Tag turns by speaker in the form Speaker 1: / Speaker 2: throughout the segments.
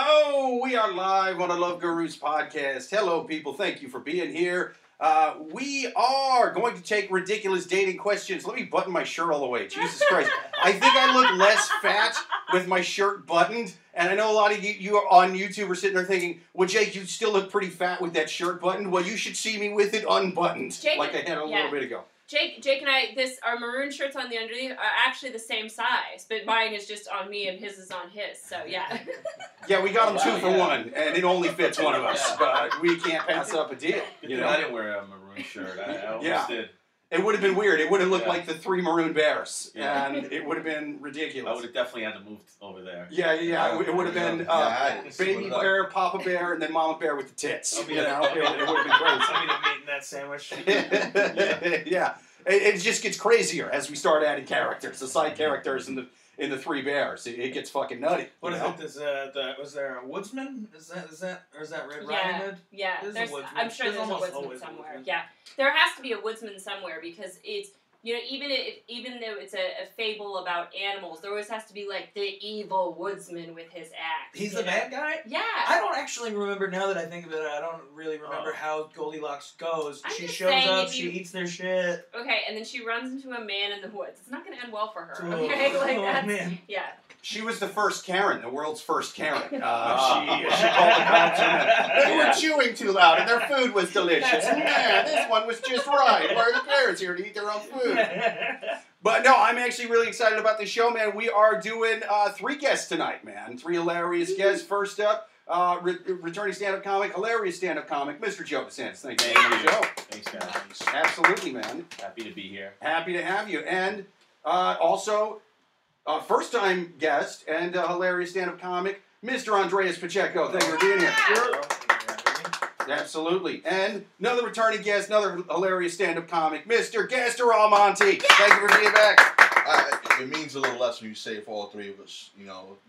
Speaker 1: Oh, we are live on a Love Gurus podcast. Hello, people. Thank you for being here. Uh, we are going to take ridiculous dating questions. Let me button my shirt all the way. Jesus Christ. I think I look less fat with my shirt buttoned. And I know a lot of you, you are on YouTube are sitting there thinking, well, Jake, you still look pretty fat with that shirt buttoned. Well, you should see me with it unbuttoned,
Speaker 2: Jake-
Speaker 1: like I had a
Speaker 2: yeah.
Speaker 1: little bit ago.
Speaker 2: Jake, Jake and I, this our maroon shirts on the underneath are actually the same size, but mine is just on me and his is on his. So yeah.
Speaker 1: Yeah, we got them two for one, and it only fits one of us. But we can't pass up a deal. You know?
Speaker 3: I didn't wear a maroon shirt. I, I almost
Speaker 1: Yeah.
Speaker 3: did.
Speaker 1: It would have been weird. It would have looked
Speaker 3: Yeah.
Speaker 1: like the three maroon bears,
Speaker 3: Yeah.
Speaker 1: and it would have been ridiculous.
Speaker 3: I would have definitely had to move over there.
Speaker 1: Yeah, yeah, yeah. It would have been uh,
Speaker 4: I-
Speaker 1: baby
Speaker 4: split it up.
Speaker 1: bear, papa bear, and then mama bear with the tits.
Speaker 5: I'll be
Speaker 1: You know, it, it would have been crazy.
Speaker 5: I mean, the meat in that sandwich.
Speaker 1: been crazy. yeah, it, it just gets crazier as we start adding characters, the side characters in the in the three bears. It, it gets fucking nutty.
Speaker 5: What
Speaker 1: you
Speaker 5: is
Speaker 1: know?
Speaker 5: it? Uh, the, was there a woodsman? Is that is that or is that Red
Speaker 2: Yeah.
Speaker 5: Riding Hood?
Speaker 2: Yeah,
Speaker 5: There's a
Speaker 2: there's,
Speaker 5: woodsman.
Speaker 2: I'm sure
Speaker 5: There's
Speaker 2: there's, a woodsman
Speaker 5: always a
Speaker 2: somewhere.
Speaker 5: woodsman.
Speaker 2: Yeah, there has to be a woodsman somewhere because it's you know even if even though it's a, a fable about animals, there always has to be like the evil woodsman with his axe.
Speaker 5: He's
Speaker 2: you
Speaker 5: the
Speaker 2: know?
Speaker 5: bad guy.
Speaker 2: Yeah.
Speaker 5: I don't actually remember now that I think of it. I don't really remember
Speaker 3: Oh.
Speaker 5: how Goldilocks goes.
Speaker 2: I'm
Speaker 5: she
Speaker 2: just
Speaker 5: shows
Speaker 2: saying
Speaker 5: up.
Speaker 2: if
Speaker 5: She
Speaker 2: you-
Speaker 5: eats their shit.
Speaker 2: Okay, and then she runs into a man in the woods. It's not going to end well for her.
Speaker 5: Oh,
Speaker 2: Okay, like
Speaker 5: oh,
Speaker 2: that's
Speaker 5: man.
Speaker 2: yeah.
Speaker 1: She was the first Karen, the world's first Karen. Uh, she, she called the cops on. They were chewing too loud, and their food was delicious. Man, this one was just right. Why are the parents here to eat their own food? But no, I'm actually really excited about the show, man. We are doing uh, three guests tonight, man. Three hilarious guests. First up, uh, re- returning stand-up comic, hilarious stand-up comic, Mr. Joe DeSantis. Thank you,
Speaker 3: Thank you.
Speaker 1: Joe.
Speaker 3: Thanks, guys.
Speaker 1: Absolutely, man.
Speaker 3: Happy to be here.
Speaker 1: Happy to have you. And uh, also, uh, first-time guest and uh, hilarious stand-up comic, Mr. Andres Pacheco. Thank you for being here. Absolutely. And another returning guest, another hilarious stand-up comic, Mr. Gastor Almonte. Thank you for being back.
Speaker 4: I, it means a little less when you say it for all three of us. You know,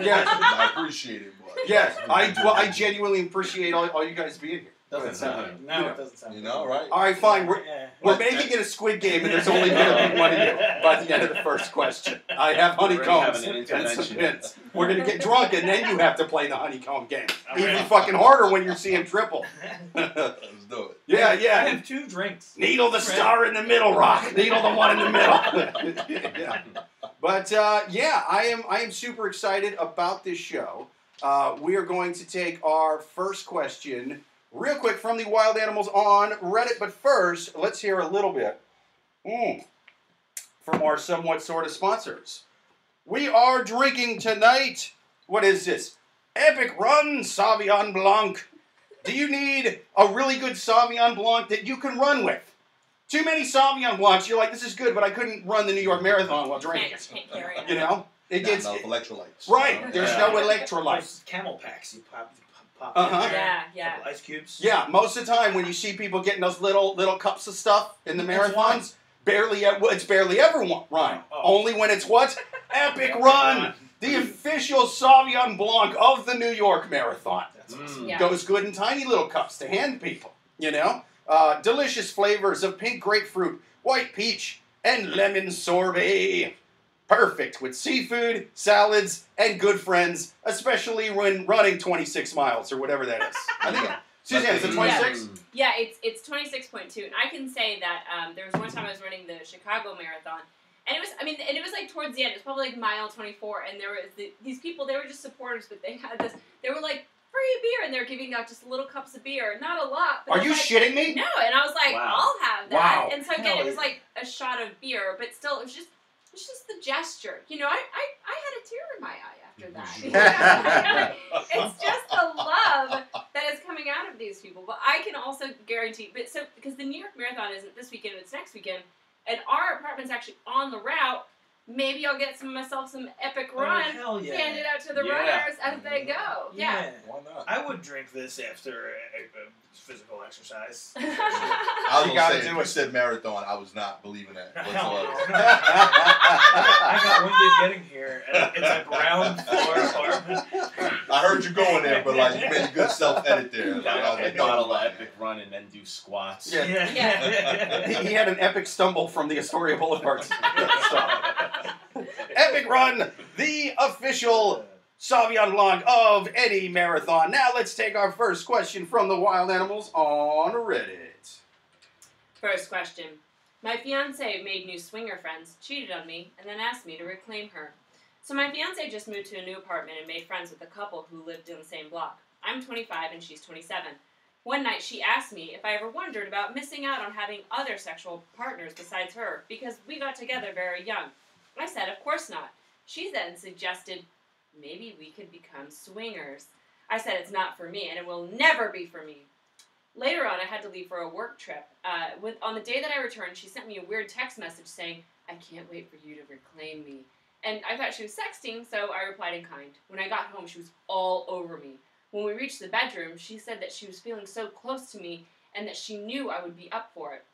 Speaker 1: Yeah.
Speaker 4: I appreciate it, but
Speaker 1: Yes, I well, I genuinely appreciate all, all you guys being here.
Speaker 5: Doesn't sound. No, it doesn't sound.
Speaker 4: you know, right?
Speaker 1: All right, fine. We're,
Speaker 5: Yeah.
Speaker 1: we're making it a squid game, and there's only going to be one of you by the end of the first question. I have
Speaker 3: We're already
Speaker 1: honeycombs.
Speaker 3: having an
Speaker 1: and some
Speaker 3: intervention.
Speaker 1: hints. We're going to get drunk, and then you have to play the honeycomb game.
Speaker 5: All
Speaker 1: Even
Speaker 5: right.
Speaker 1: fucking harder when you're seeing triple.
Speaker 4: Let's do it.
Speaker 1: yeah,
Speaker 5: I
Speaker 1: yeah.
Speaker 5: have two drinks.
Speaker 1: Needle the star in the middle, Rock. Needle the one in the middle. yeah. But uh, yeah, I am. I am super excited about this show. Uh, we are going to take our first question real quick from the Wild Animals on Reddit. But first, let's hear a little bit mm, from our somewhat sort of sponsors. We are drinking tonight. What is this? Epic Run Sauvignon Blanc. Do you need a really good Sauvignon Blanc that you can run with? Too many Sauvignon Blancs, you're like, this is good, but I couldn't run the New York Marathon while drinking
Speaker 2: Can't,
Speaker 1: it.
Speaker 2: can't carry it.
Speaker 1: You know? It
Speaker 4: Not
Speaker 1: gets.
Speaker 4: enough electrolytes.
Speaker 1: right, there's
Speaker 3: Yeah.
Speaker 1: no electrolytes.
Speaker 5: Those CamelBaks you pop, you pop, pop
Speaker 1: Uh-huh.
Speaker 2: Yeah, yeah.
Speaker 5: Ice cubes.
Speaker 1: Yeah, most of the time when you see people getting those little little cups of stuff in the marathons, barely it's barely ever one run.
Speaker 5: Oh.
Speaker 1: Only when it's what? Epic Run, the official Sauvignon Blanc of the New York Marathon.
Speaker 5: That's
Speaker 3: Mm.
Speaker 5: awesome.
Speaker 2: Yeah.
Speaker 1: goes good in tiny little cups to hand people. You know, uh, delicious flavors of pink grapefruit, white peach, and lemon sorbet. Perfect with seafood, salads, and good friends, especially when running 26 miles or whatever that is. I think, Suzanne, is it 26?
Speaker 3: Mm.
Speaker 2: Yeah, it's it's twenty six point two, and I can say that um, there was one time I was running the Chicago Marathon, and it was I mean, and it was like towards the end. It was probably like mile twenty four, and there was the, these people. They were just supporters, but they had this. They were like free beer, and they're giving out just little cups of beer, not a lot. But
Speaker 1: Are you
Speaker 2: like,
Speaker 1: shitting me?
Speaker 2: No, and I was like,
Speaker 3: Wow.
Speaker 2: I'll have that.
Speaker 1: Wow.
Speaker 2: And so again,
Speaker 5: Hell
Speaker 2: it was
Speaker 5: yeah.
Speaker 2: like a shot of beer, but still, it was just it was just the gesture. You know, I I, I had a tear in my eye after that. It's just the love that is coming out of these people. But I can also guarantee, but so because the New York Marathon isn't this weekend, it's next weekend, and our apartment's actually on the route. Maybe I'll get some myself some epic
Speaker 5: Oh,
Speaker 2: run,
Speaker 5: hell yeah.
Speaker 2: hand it out to the
Speaker 3: Yeah.
Speaker 2: runners as they go. Yeah.
Speaker 5: Yeah.
Speaker 4: Why not?
Speaker 5: I would drink this after a, a, a physical exercise.
Speaker 4: I
Speaker 1: You
Speaker 4: was
Speaker 1: gotta
Speaker 4: gonna say,
Speaker 1: do it.
Speaker 4: said marathon, I was not believing that whatsoever.
Speaker 5: I got winded getting here. and It's a ground floor apartment.
Speaker 4: I heard you going there, but like you made a good self edit there. Like, I was like, no,
Speaker 3: bottle of
Speaker 4: man.
Speaker 3: epic run and then do squats.
Speaker 1: Yeah.
Speaker 5: Yeah.
Speaker 1: he, he had an epic stumble from the Astoria Boulevard. stop. Epic Run, the official
Speaker 6: Sauvignon Blanc of any marathon. Now let's take our first question from the wild animals on Reddit.
Speaker 2: First question. My fiance made new swinger friends, cheated on me, and then asked me to reclaim her. So my fiance just moved to a new apartment and made friends with a couple who lived in the same block. I'm 25 and she's 27. One night she asked me if I ever wondered about missing out on having other sexual partners besides her because we got together very young. I said, of course not. She then suggested maybe we could become swingers. I said it's not for me and it will never be for me. Later on, I had to leave for a work trip. Uh, with, on the day that I returned, she sent me a weird text message saying, I can't wait for you to reclaim me. And I thought she was sexting, so I replied in kind. When I got home, she was all over me. When we reached the bedroom, she said that she was feeling so close to me and that she knew I would be up for it.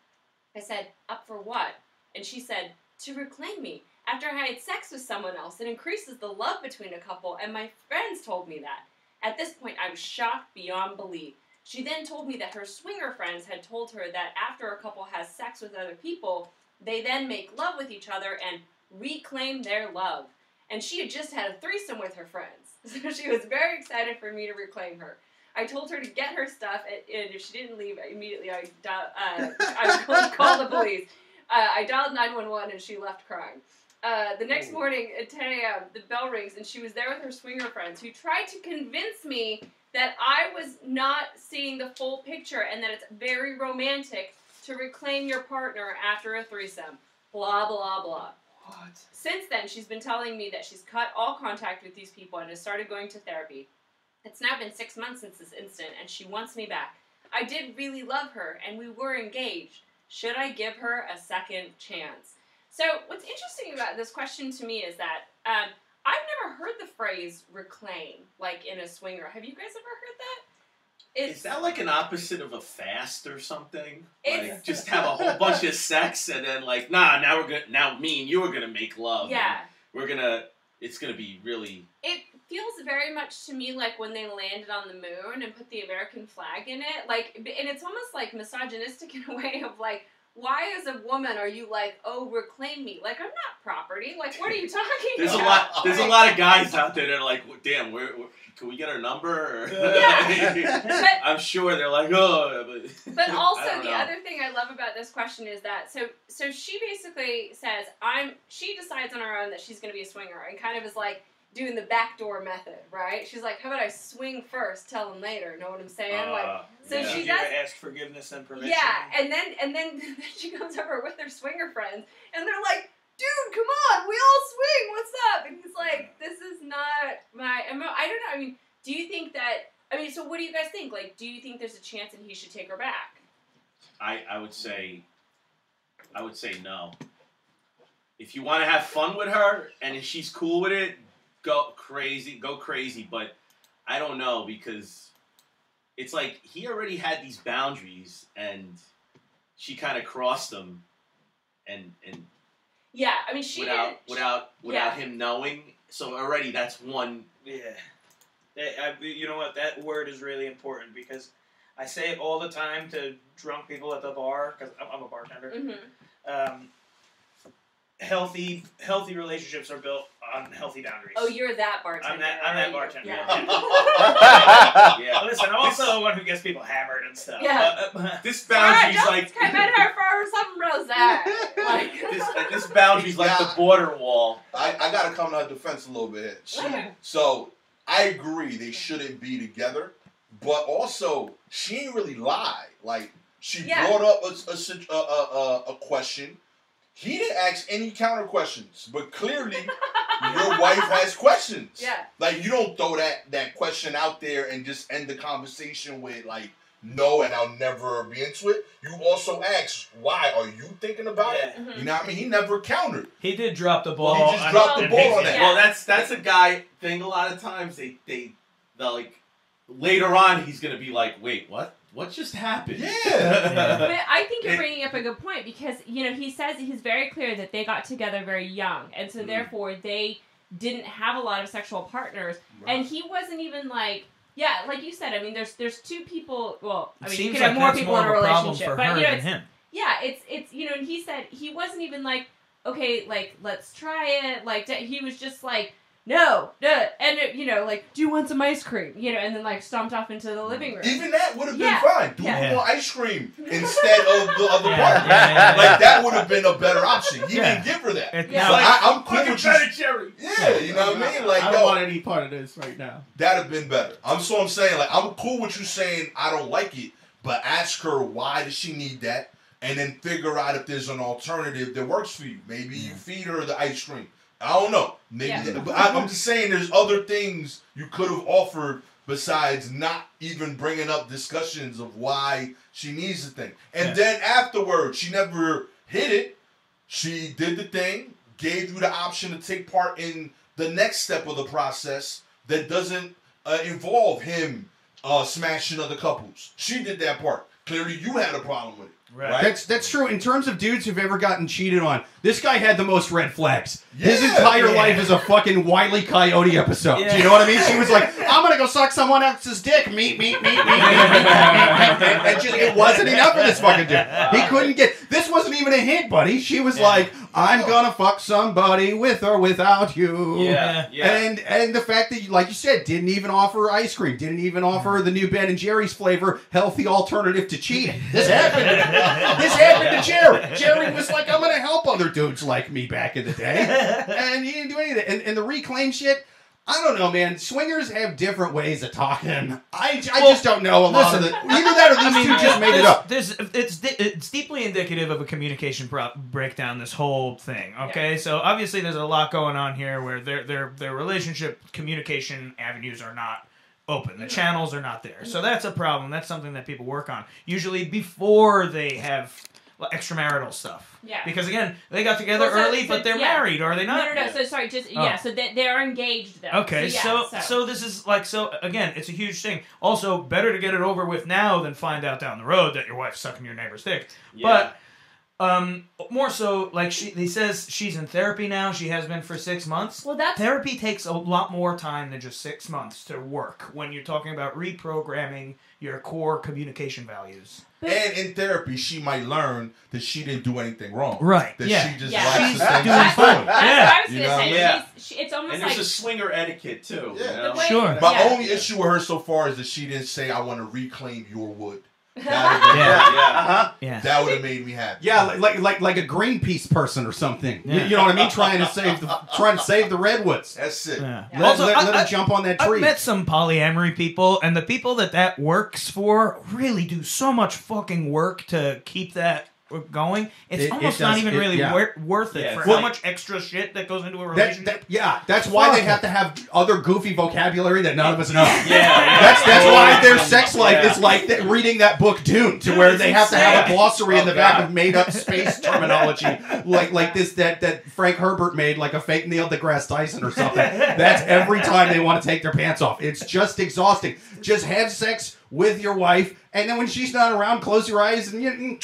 Speaker 2: I said, Up for what? And she said, To reclaim me. After I had sex with someone else, it increases the love between a couple, and my friends told me that. At this point, I was shocked beyond belief. She then told me that her swinger friends had told her that after a couple has sex with other people, they then make love with each other and reclaim their love. And she had just had a threesome with her friends. So she was very excited for me to reclaim her. I told her to get her stuff, and, and if she didn't leave immediately, I, uh, I called, called the police. Uh, I dialed 911 and she left crying. Uh, the next morning at 10 a.m., the bell rings and she was there with her swinger friends who tried to convince me that I was not seeing the full picture and that it's very romantic to reclaim your partner after a threesome. Blah, blah, blah.
Speaker 7: What?
Speaker 2: Since then, she's been telling me that she's cut all contact with these people and has started going to therapy. It's now been six months since this incident, and she wants me back. I did really love her, and we were engaged. Should I give her a second chance? So, what's interesting about this question to me is that um, I've never heard the phrase reclaim, like in a swinger. Have you guys ever heard that?
Speaker 3: Is that like an opposite of a fast or something?
Speaker 2: It's-
Speaker 3: Like just have a whole bunch of sex and then like, nah, now we're gonna now me and you are gonna make love.
Speaker 2: yeah.
Speaker 3: We're gonna it's gonna be really
Speaker 2: It feels very much to me like when they landed on the moon and put the American flag in it. Like, and it's almost like misogynistic in a way of like, why as a woman are you like, oh, reclaim me? Like, I'm not property. Like, what are you talking
Speaker 3: There's a lot there's a lot of guys out there that are like, damn, where, where can we get our number?
Speaker 2: Yeah. But
Speaker 3: I'm sure they're like, oh but,
Speaker 2: But also the
Speaker 3: know.
Speaker 2: other thing I love about this question is that so so she basically says I'm she decides on her own that she's going to be a swinger and kind of is like doing the backdoor method, right? She's like, how about I swing first, tell him later? Know what I'm saying? like,
Speaker 3: Uh,
Speaker 2: so
Speaker 3: yeah.
Speaker 2: she
Speaker 7: you
Speaker 2: does-
Speaker 7: ask forgiveness and permission.
Speaker 2: yeah, and then and then she comes over with her swinger friends, and they're like, "Dude, come on, we all swing. What's up?" And he's like, "This is not my MO." I don't know. I mean, do you think that? I mean, so what do you guys think? Like, do you think there's a chance that he should take her back?
Speaker 3: I, I would say I would say no. If you want to have fun with her and if she's cool with it, go crazy, go crazy. But I don't know because it's like he already had these boundaries and she kind of crossed them, and and
Speaker 2: Yeah, I mean, she
Speaker 3: without
Speaker 2: didn't.
Speaker 3: without without
Speaker 2: yeah.
Speaker 3: him knowing. So already that's one.
Speaker 7: Yeah. That- I- you know what? That word is really important because I say it all the time to drunk people at the bar because I'm, I'm a bartender.
Speaker 2: Mhm.
Speaker 7: Um, healthy, healthy relationships are built on healthy boundaries.
Speaker 2: Oh, you're that bartender.
Speaker 7: I'm that. I'm that bartender.
Speaker 2: Yeah.
Speaker 3: Yeah.
Speaker 7: Listen, I'm also the one who gets people hammered and stuff.
Speaker 2: Yeah.
Speaker 7: But, uh,
Speaker 3: This
Speaker 2: Alright,
Speaker 3: boundary's
Speaker 2: don't
Speaker 3: like
Speaker 2: come at her for some rosé. Like,
Speaker 3: this, this boundary's like the border wall.
Speaker 4: I, I gotta come to her defense a little bit. here. She, so I agree they shouldn't be together, but also she ain't really lie. Like she
Speaker 2: Yeah.
Speaker 4: brought up a, a, a, a, a, a question. He didn't ask any counter questions, but clearly your wife has questions.
Speaker 2: yeah.
Speaker 4: Like you don't throw that that question out there and just end the conversation with like no and I'll never be into it. You also ask why are you thinking about it?
Speaker 7: yeah.
Speaker 2: Mhm.
Speaker 4: You know what I mean? He never countered.
Speaker 7: He did drop the ball.
Speaker 4: Well, he just dropped the ball on that.
Speaker 2: Yeah.
Speaker 3: Well, that's that's a guy thing. A lot of times they they they like later on he's gonna be like, wait, what? What just happened?
Speaker 4: Yeah.
Speaker 2: But I think you're bringing up a good point because you know he says he's very clear that they got together very young, and so
Speaker 3: Mhm.
Speaker 2: therefore they didn't have a lot of sexual partners, and he wasn't even like. Yeah, like you said, I mean, there's there's two people. Well, I mean, you
Speaker 5: Seems
Speaker 2: can
Speaker 5: like
Speaker 2: have more people
Speaker 5: more
Speaker 2: in a
Speaker 5: of a
Speaker 2: relationship,
Speaker 5: for
Speaker 2: but
Speaker 5: her
Speaker 2: you know,
Speaker 5: than
Speaker 2: it's,
Speaker 5: him.
Speaker 2: yeah, it's it's you know, and he said he wasn't even like, okay, like let's try it. Like he was just like, no, no, and it, you know, like, do you want some ice cream? You know, and then like stomped off into the living room.
Speaker 4: Even that would have been
Speaker 2: Yeah.
Speaker 4: fine. Do
Speaker 2: Yeah.
Speaker 4: more ice cream instead of the other
Speaker 5: Yeah,
Speaker 4: part.
Speaker 5: yeah, yeah, yeah.
Speaker 4: Like that would have been a better option. You
Speaker 5: Yeah.
Speaker 4: didn't give her that.
Speaker 5: It-
Speaker 2: Yeah.
Speaker 4: So
Speaker 5: like-
Speaker 4: I, I'm cool
Speaker 3: Fucking
Speaker 4: with you.
Speaker 3: better Jerry.
Speaker 4: Yeah, you know what I mean? Like,
Speaker 8: I don't
Speaker 4: yo,
Speaker 8: want any part of this right now.
Speaker 4: that'd have been better. I'm so I'm saying like I'm cool with you saying I don't like it, but ask her why does she need that, and then figure out if there's an alternative that works for you. Maybe you feed her the ice cream. I don't know. Maybe,
Speaker 2: Yeah.
Speaker 4: that- but I, I'm just saying there's other things you could have offered besides not even bringing up discussions of why she needs the thing. And
Speaker 5: Yeah.
Speaker 4: then afterwards, she never hit it. She did the thing, gave you the option to take part in the next step of the process that doesn't uh, involve him uh, smashing other couples. She did that part. Clearly, you had a problem with it. Right.
Speaker 1: That's that's true. In terms of dudes who've ever gotten cheated on, this guy had the most red flags. His entire
Speaker 5: Yeah.
Speaker 1: life is a fucking Wiley Coyote episode. Do you know what I mean? She was like, "I'm gonna go suck someone else's dick." Meet, meet, meet, meet, meet, meet, meet, meet, meet. And just, it wasn't enough for this fucking dude. He couldn't get. This wasn't even a hint, buddy. She was
Speaker 5: Yeah.
Speaker 1: like, "I'm gonna fuck somebody with or without you."
Speaker 3: Yeah, yeah.
Speaker 1: And and the fact that, like you said, didn't even offer ice cream, didn't even offer the new Ben and Jerry's flavor, healthy alternative to cheating. This happened. this happened to Jerry. Jerry was like, "I'm gonna help other dudes like me back in the day," and he didn't do anything. And, and the reclaim shit. I don't know, man. Swingers have different ways of talking. I, I
Speaker 5: Well,
Speaker 1: just don't know a lot of the. Either that or these two just made it up.
Speaker 5: There's, it's, it's deeply indicative of a communication pro- breakdown. This whole thing. Okay, so obviously there's a lot going on here where their their their relationship communication avenues are not open. The mm-hmm. channels are not there. So mm-hmm. that's a problem. That's something that people work on usually before they have extramarital stuff.
Speaker 2: Yeah.
Speaker 5: Because again, they got together
Speaker 2: Well, so-
Speaker 5: early,
Speaker 2: so-
Speaker 5: but they're
Speaker 2: yeah.
Speaker 5: married, are they not?
Speaker 2: no, no. No. So sorry, just
Speaker 5: Oh.
Speaker 2: yeah. So they, they are engaged though.
Speaker 5: Okay,
Speaker 2: so,
Speaker 5: so,
Speaker 2: yeah,
Speaker 5: so this is like so again, it's a huge thing. Also, better to get it over with now than find out down the road that your wife's sucking your neighbor's dick. But um, more so, like she, he says, she's in therapy now. She has been for six months.
Speaker 2: Well, that's
Speaker 5: Therapy takes a lot more time than just six months to work when you're talking about reprogramming your core communication values.
Speaker 4: And in therapy, she might learn that she didn't do anything wrong.
Speaker 5: Right,
Speaker 4: That
Speaker 5: yeah.
Speaker 4: she just
Speaker 2: Yeah.
Speaker 4: likes
Speaker 5: She's
Speaker 4: the things
Speaker 5: doing
Speaker 4: she's
Speaker 5: fine.
Speaker 4: doing.
Speaker 2: That's
Speaker 5: Yeah.
Speaker 2: what I was
Speaker 4: You
Speaker 2: gonna say.
Speaker 3: Yeah.
Speaker 2: She's, she, it's almost
Speaker 3: and there's
Speaker 2: like
Speaker 3: a swinger etiquette too.
Speaker 4: Yeah.
Speaker 3: You know?
Speaker 2: Way-
Speaker 5: Sure.
Speaker 4: My
Speaker 2: Yeah.
Speaker 4: only issue with her so far is that she didn't say, I want to reclaim your wood. That
Speaker 5: Yeah.
Speaker 3: yeah.
Speaker 1: Uh-huh.
Speaker 5: Yeah.
Speaker 4: that would have made me happy.
Speaker 1: Yeah, like like like, like a Greenpeace person or something. You-
Speaker 5: Yeah.
Speaker 1: You, know what I mean? Trying to save the trying to save the redwoods.
Speaker 4: That's it.
Speaker 5: Yeah.
Speaker 2: Yeah.
Speaker 1: Let,
Speaker 5: Also,
Speaker 1: let,
Speaker 5: I-
Speaker 1: let
Speaker 5: I-
Speaker 1: her jump on that tree.
Speaker 5: I've
Speaker 1: tree.
Speaker 5: met some polyamory people, and the people that that works for really do so much fucking work to keep that going. It's
Speaker 1: It- it
Speaker 5: almost
Speaker 1: does-
Speaker 5: not even
Speaker 1: it-
Speaker 5: really
Speaker 1: yeah.
Speaker 5: wor- worth it
Speaker 3: Yeah,
Speaker 5: for
Speaker 3: it's
Speaker 5: how much extra shit that goes into a relationship.
Speaker 1: that- yeah, that's why they have to have other goofy vocabulary that none of us know.
Speaker 3: Yeah, yeah.
Speaker 1: That's that's why their sex life is like th- reading that book Dune, to where they have to have a
Speaker 3: insane.
Speaker 1: glossary in the
Speaker 4: Oh,
Speaker 1: back of made up space terminology, like like this that that Frank Herbert made, like a fake Neil deGrasse Tyson or something. That's every time they want to take their pants off. It's just exhausting. Just have sex with your wife, and then when she's not around, close your eyes and you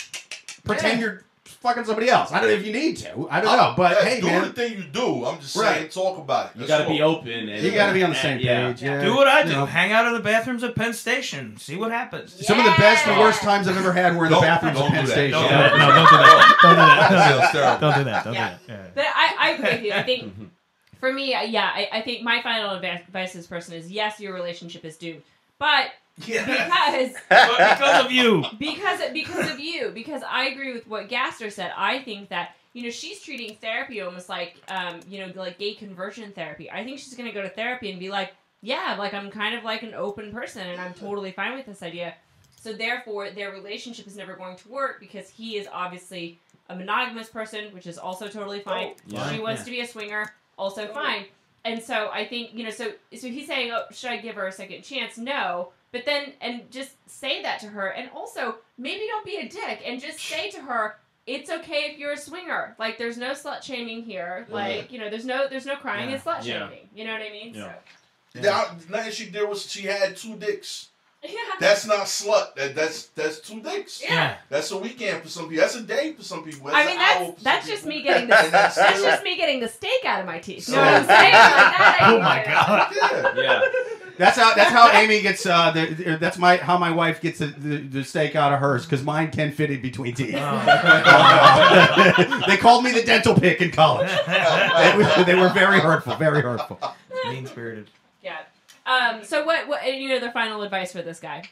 Speaker 1: pretend you're fucking somebody else. I don't know if you need to. I don't know, but
Speaker 4: Yeah,
Speaker 1: hey,
Speaker 4: do
Speaker 1: man.
Speaker 4: the thing you do. I'm just
Speaker 1: Right.
Speaker 4: saying, talk about it.
Speaker 3: You got to be open. And,
Speaker 1: You got to be on the same
Speaker 3: yeah.
Speaker 1: page. Yeah.
Speaker 5: do what I do.
Speaker 1: You know,
Speaker 5: Hang out in the bathrooms at Penn Station. See what happens.
Speaker 1: Some of the best and worst times I've ever had were in the
Speaker 4: Don't-
Speaker 1: bathrooms
Speaker 4: don't
Speaker 1: at Penn
Speaker 4: do.
Speaker 1: Station.
Speaker 5: Don't
Speaker 3: Yeah.
Speaker 5: do that. No, don't do that. Don't do that.
Speaker 4: That sounds terrible.
Speaker 5: Don't do that. Don't
Speaker 2: Yeah.
Speaker 5: do that. Yeah.
Speaker 2: But I, I agree with you. I think for me, uh, yeah, I, I think my final advice advice to this person is yes, your relationship is doomed, but because
Speaker 5: because of you.
Speaker 2: because because of you, because I agree with what Gastor said. I think that you know she's treating therapy almost like um, you know like gay conversion therapy. I think she's gonna go to therapy and be like, yeah, like I'm kind of like an open person and I'm totally fine with this idea. So therefore, their relationship is never going to work because he is obviously a monogamous person, which is also totally fine.
Speaker 3: Yeah.
Speaker 2: She wants
Speaker 5: Yeah.
Speaker 2: to be a swinger, also fine. And so I think you know, so so he's saying, oh, should I give her a second chance? No, but then and just say that to her, and also maybe don't be a dick, and just say to her, it's okay if you're a swinger. Like there's no slut shaming here. Like you know, there's no there's no crying
Speaker 5: Yeah.
Speaker 2: and slut
Speaker 3: Yeah.
Speaker 2: shaming. You know what I mean?
Speaker 3: Yeah.
Speaker 4: Now, nothing she did was she had two dicks.
Speaker 2: Yeah.
Speaker 4: That's not slut. That that's that's two dicks.
Speaker 2: Yeah.
Speaker 4: That's a weekend for some people. That's a day for some people.
Speaker 2: I
Speaker 4: That's
Speaker 2: mean
Speaker 4: an
Speaker 2: that's
Speaker 4: for
Speaker 2: that's just
Speaker 4: people.
Speaker 2: me getting the
Speaker 4: that's
Speaker 2: that's just me getting the steak out of my teeth. You know what I'm saying? Like that.
Speaker 5: Oh my god.
Speaker 4: Yeah.
Speaker 3: Yeah.
Speaker 1: That's how that's how Amy gets. Uh, the, that's my how my wife gets the, the, the steak out of hers because mine can fit in between teeth.
Speaker 5: Oh.
Speaker 1: they called me the dental pick in college. They, were- they were very hurtful, very hurtful.
Speaker 5: Mean spirited.
Speaker 2: Yeah. Um. So what? What? Any other final advice for this guy?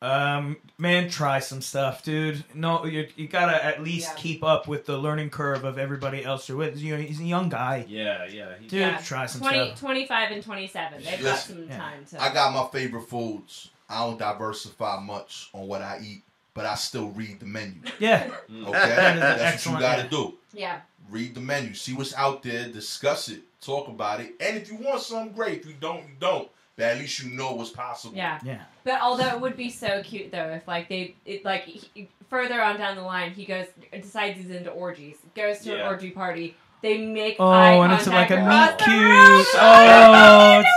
Speaker 5: Um, man, try some stuff, dude. No, you you gotta at least
Speaker 2: Yeah.
Speaker 5: keep up with the learning curve of everybody else you're with. You know, he's a young guy,
Speaker 3: Yeah, yeah. He,
Speaker 5: dude.
Speaker 2: Yeah.
Speaker 5: Try some
Speaker 2: 20,
Speaker 5: stuff.
Speaker 2: 25 and 27. They've got some
Speaker 5: yeah.
Speaker 2: time to.
Speaker 4: I got my favorite foods. I don't diversify much on what I eat, but I still read the menu.
Speaker 5: Yeah.
Speaker 4: Okay,
Speaker 5: That is
Speaker 4: that's what you got to
Speaker 5: yeah.
Speaker 4: do.
Speaker 2: yeah.
Speaker 4: Read the menu, see what's out there, discuss it, talk about it, and if you want something great, if you don't, you don't. But at least you know what's possible.
Speaker 2: Yeah.
Speaker 5: yeah.
Speaker 2: But although it would be so cute though if like they it, like he, further on down the line he goes decides he's into orgies goes to an
Speaker 3: Yeah.
Speaker 2: orgy party they make
Speaker 5: Oh,
Speaker 2: eye
Speaker 5: and it's like a
Speaker 2: across
Speaker 5: meet cute. Oh, it's,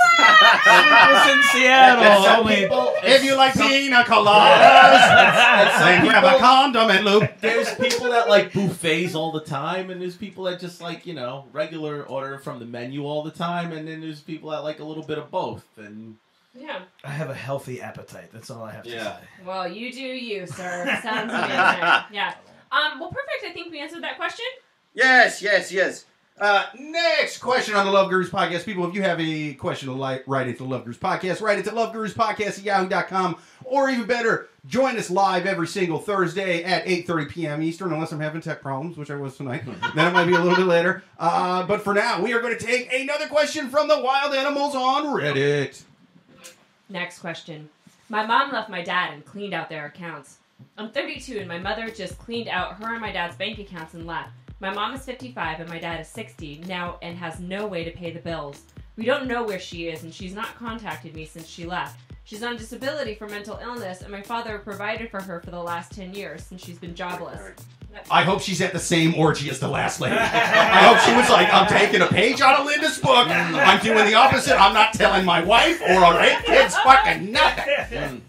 Speaker 5: it's in Seattle.
Speaker 3: And some
Speaker 5: Only-
Speaker 3: people,
Speaker 6: If you like
Speaker 3: some-
Speaker 6: pina coladas,
Speaker 3: some
Speaker 6: then grab a
Speaker 3: people-
Speaker 6: condom and loop.
Speaker 3: There's people that like buffets all the time, and there's people that just like you know regular order from the menu all the time, and then there's people that like a little bit of both. And
Speaker 2: Yeah.
Speaker 5: I have a healthy appetite. That's all I have to
Speaker 3: Yeah.
Speaker 5: say.
Speaker 2: Well, you do you, sir. Sounds amazing. Yeah. Um. Well, perfect. I think we answered that question.
Speaker 6: Yes, yes, yes. Uh, next question on the Love Gurus podcast. People, if you have a question to like, write it to Love Gurus podcast. Write it to Love Gurus podcast at yahoo.com. Or even better, join us live every single Thursday at 8.30 p.m. Eastern, unless I'm having tech problems, which I was tonight. then it might be a little bit later. Uh, but for now, we are going to take another question from the wild animals on Reddit.
Speaker 2: Next question. My mom left my dad and cleaned out their accounts. I'm 32 and my mother just cleaned out her and my dad's bank accounts and left. My mom is 55 and my dad is 60 now and has no way to pay the bills. We don't know where she is and she's not contacted me since she left. She's on disability for mental illness and my father provided for her for the last 10 years since she's been jobless.
Speaker 6: I hope she's at the same orgy as the last lady. I hope she was like, I'm taking a page out of Linda's book. I'm doing the opposite. I'm not telling my wife or our eight kids fucking nothing.
Speaker 3: mm,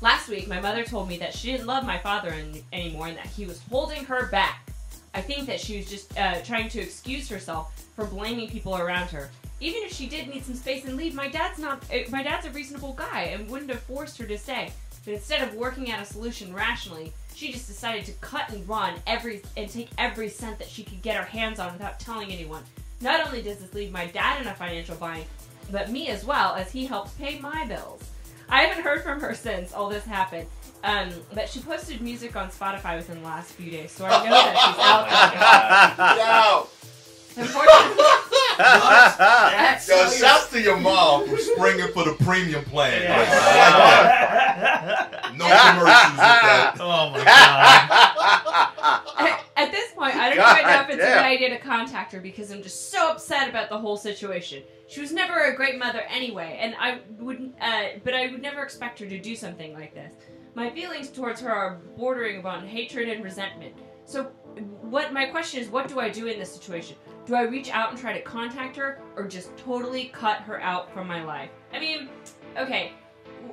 Speaker 2: Last week, my mother told me that she didn't love my father an- anymore and that he was holding her back. I think that she was just uh, trying to excuse herself for blaming people around her. Even if she did need some space and leave, my dad's not. Uh, my dad's a reasonable guy and wouldn't have forced her to stay. But instead of working out a solution rationally, she just decided to cut and run every and take every cent that she could get her hands on without telling anyone. Not only does this leave my dad in a financial bind, but me as well, as he helps pay my bills. I haven't heard from her since all this happened. Um, but she posted music on Spotify within the last few days, so I know that she's out there. Unfortunately,
Speaker 4: Yo, shouts to your mom for springing for the premium plan.
Speaker 5: Yeah.
Speaker 4: I like that. No commercials with that.
Speaker 5: Oh my god.
Speaker 2: At, this point, I don't
Speaker 6: God
Speaker 2: even know if it's a good idea to contact her because I'm just so upset about the whole situation. She was never a great mother anyway, and I wouldn't. Uh, but I would never expect her to do something like this. My feelings towards her are bordering upon hatred and resentment. So, what my question is, what do I do in this situation? Do I reach out and try to contact her, or just totally cut her out from my life? I mean, okay.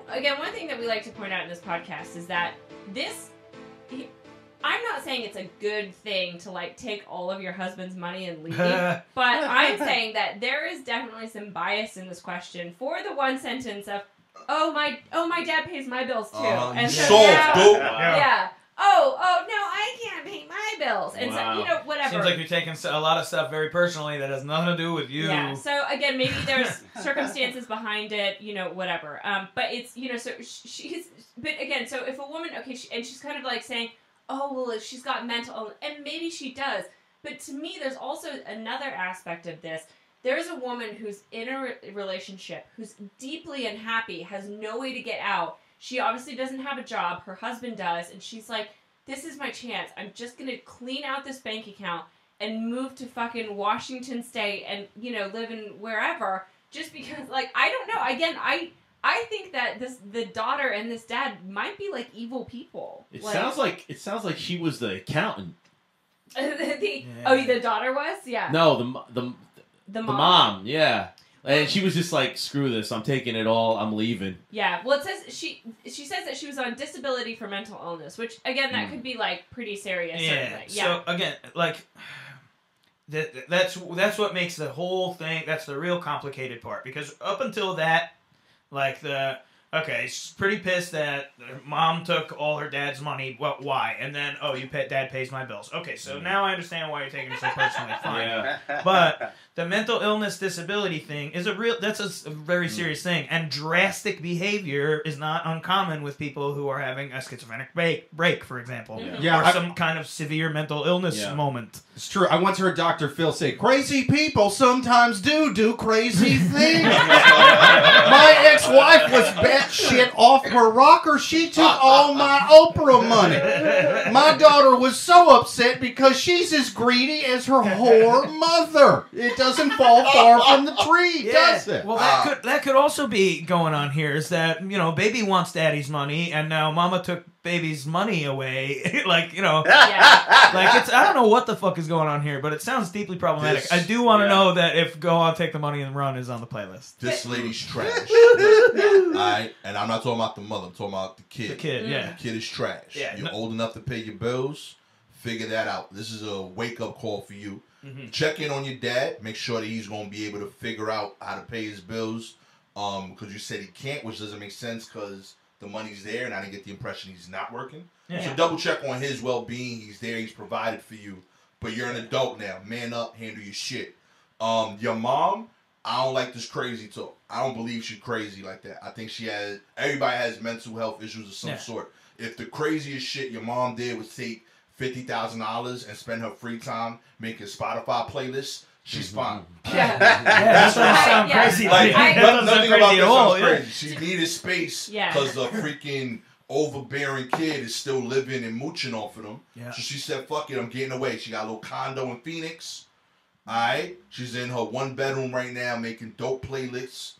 Speaker 2: Again, one thing that we like to point out in this podcast is that this I'm not saying it's a good thing to like take all of your husband's money and leave, but I'm saying that there is definitely some bias in this question for the one sentence of, "Oh my, oh my dad pays my bills too,"
Speaker 4: Uh,
Speaker 2: and so
Speaker 4: soft,
Speaker 2: now.
Speaker 5: Yeah.
Speaker 2: yeah, oh, oh no, I can't pay my bills, and
Speaker 3: Wow.
Speaker 2: so you know whatever.
Speaker 5: Seems like you're taking a lot of stuff very personally that has nothing to do with you.
Speaker 2: Yeah. So again, maybe there's circumstances behind it, you know, whatever. Um, but it's you know, so she's. But again, so if a woman, okay, she, and she's kind of like saying, oh well, she's got mental, illness," and maybe she does. But to me, there's also another aspect of this. There's a woman who's in a re- relationship who's deeply unhappy, has no way to get out. She obviously doesn't have a job. Her husband does, and she's like, "This is my chance. I'm just gonna clean out this bank account." and move to fucking Washington State and you know live in wherever just because like I don't know again I I think that this the daughter and this dad might be like evil people.
Speaker 3: it sounds like it sounds like she was the accountant.
Speaker 2: the, oh the daughter was yeah
Speaker 3: No, the mo- the
Speaker 2: the
Speaker 3: the
Speaker 2: mom.
Speaker 3: mom, yeah. And she was just like, "Screw this! I'm taking it all. I'm leaving."
Speaker 2: yeah well it says she she says that she was on disability for mental illness which again that
Speaker 3: Hmm.
Speaker 2: could be like pretty serious
Speaker 5: Yeah.
Speaker 2: yeah
Speaker 5: So again, like that, that's that's what makes the whole thing. That's the real complicated part because up until that, like the Okay, she's pretty pissed that her mom took all her dad's money. Well, why? And then, oh, you pay, dad pays my bills. Okay, so mm. now I understand why you're taking it so personally. Fine.
Speaker 3: Yeah.
Speaker 5: But the mental illness disability thing is a real that's a, very mm. serious thing and drastic behavior is not uncommon with people who are having a schizophrenic break break for example
Speaker 3: Yeah.
Speaker 1: Yeah,
Speaker 5: or
Speaker 1: I-
Speaker 5: some kind of severe mental illness
Speaker 3: Yeah.
Speaker 5: moment
Speaker 1: It's true. I once heard Dr. Phil say, "Crazy people sometimes do do crazy things." my ex-wife was batshit off her rocker. She took all my Oprah money. My daughter was so upset because she's as greedy as her whore mother. It doesn't fall far from the tree, does it?
Speaker 5: well that ah. could that could also be going on here is that you know baby wants daddy's money and now mama took baby's money away like you know
Speaker 2: Yeah.
Speaker 5: like it's I don't know what the fuck is going on here, but it sounds deeply problematic.
Speaker 4: This-
Speaker 5: I do want to
Speaker 3: yeah.
Speaker 5: know that if "Go On, Take the Money and Run" is on the playlist.
Speaker 4: This lady's trash. Alright? And I'm not talking about the mother, I'm talking about the kid.
Speaker 5: The kid, yeah.
Speaker 4: The kid is trash.
Speaker 5: Yeah,
Speaker 4: You're
Speaker 5: no-
Speaker 4: old enough to pay your bills. Figure that out. This is a wake up call for you.
Speaker 5: Mhm.
Speaker 4: Check in on your dad. Make sure that he's going to be able to figure out how to pay his bills. Um, because you said he can't, which doesn't make sense because the money's there, and I didn't get the impression he's not working.
Speaker 5: Yeah.
Speaker 4: So double check on his well being. He's there. He's provided for you. But you're an adult now. Man up. Handle your shit. Um, your mom. I don't like this crazy talk. I don't believe she's crazy like that. I think she has. Everybody has mental health issues of some
Speaker 5: Yeah.
Speaker 4: sort. If the craziest shit your mom did was take fifty thousand dollars and spend her free time making Spotify playlists, she's mm-hmm. fine.
Speaker 2: Yeah.
Speaker 5: Yeah, that doesn't sound
Speaker 2: Yeah.
Speaker 5: crazy.
Speaker 4: Like
Speaker 2: I-
Speaker 5: that
Speaker 4: no-
Speaker 5: doesn't sound
Speaker 4: nothing
Speaker 5: crazy
Speaker 4: about this
Speaker 5: all.
Speaker 4: sounds
Speaker 5: yeah.
Speaker 4: crazy. She needed space
Speaker 2: Yeah.
Speaker 4: because the freaking overbearing kid is still living and mooching off of them.
Speaker 5: Yeah.
Speaker 4: So she said, "Fuck it, I'm getting away." She got a little condo in Phoenix. All right, she's in her one bedroom right now making dope playlists,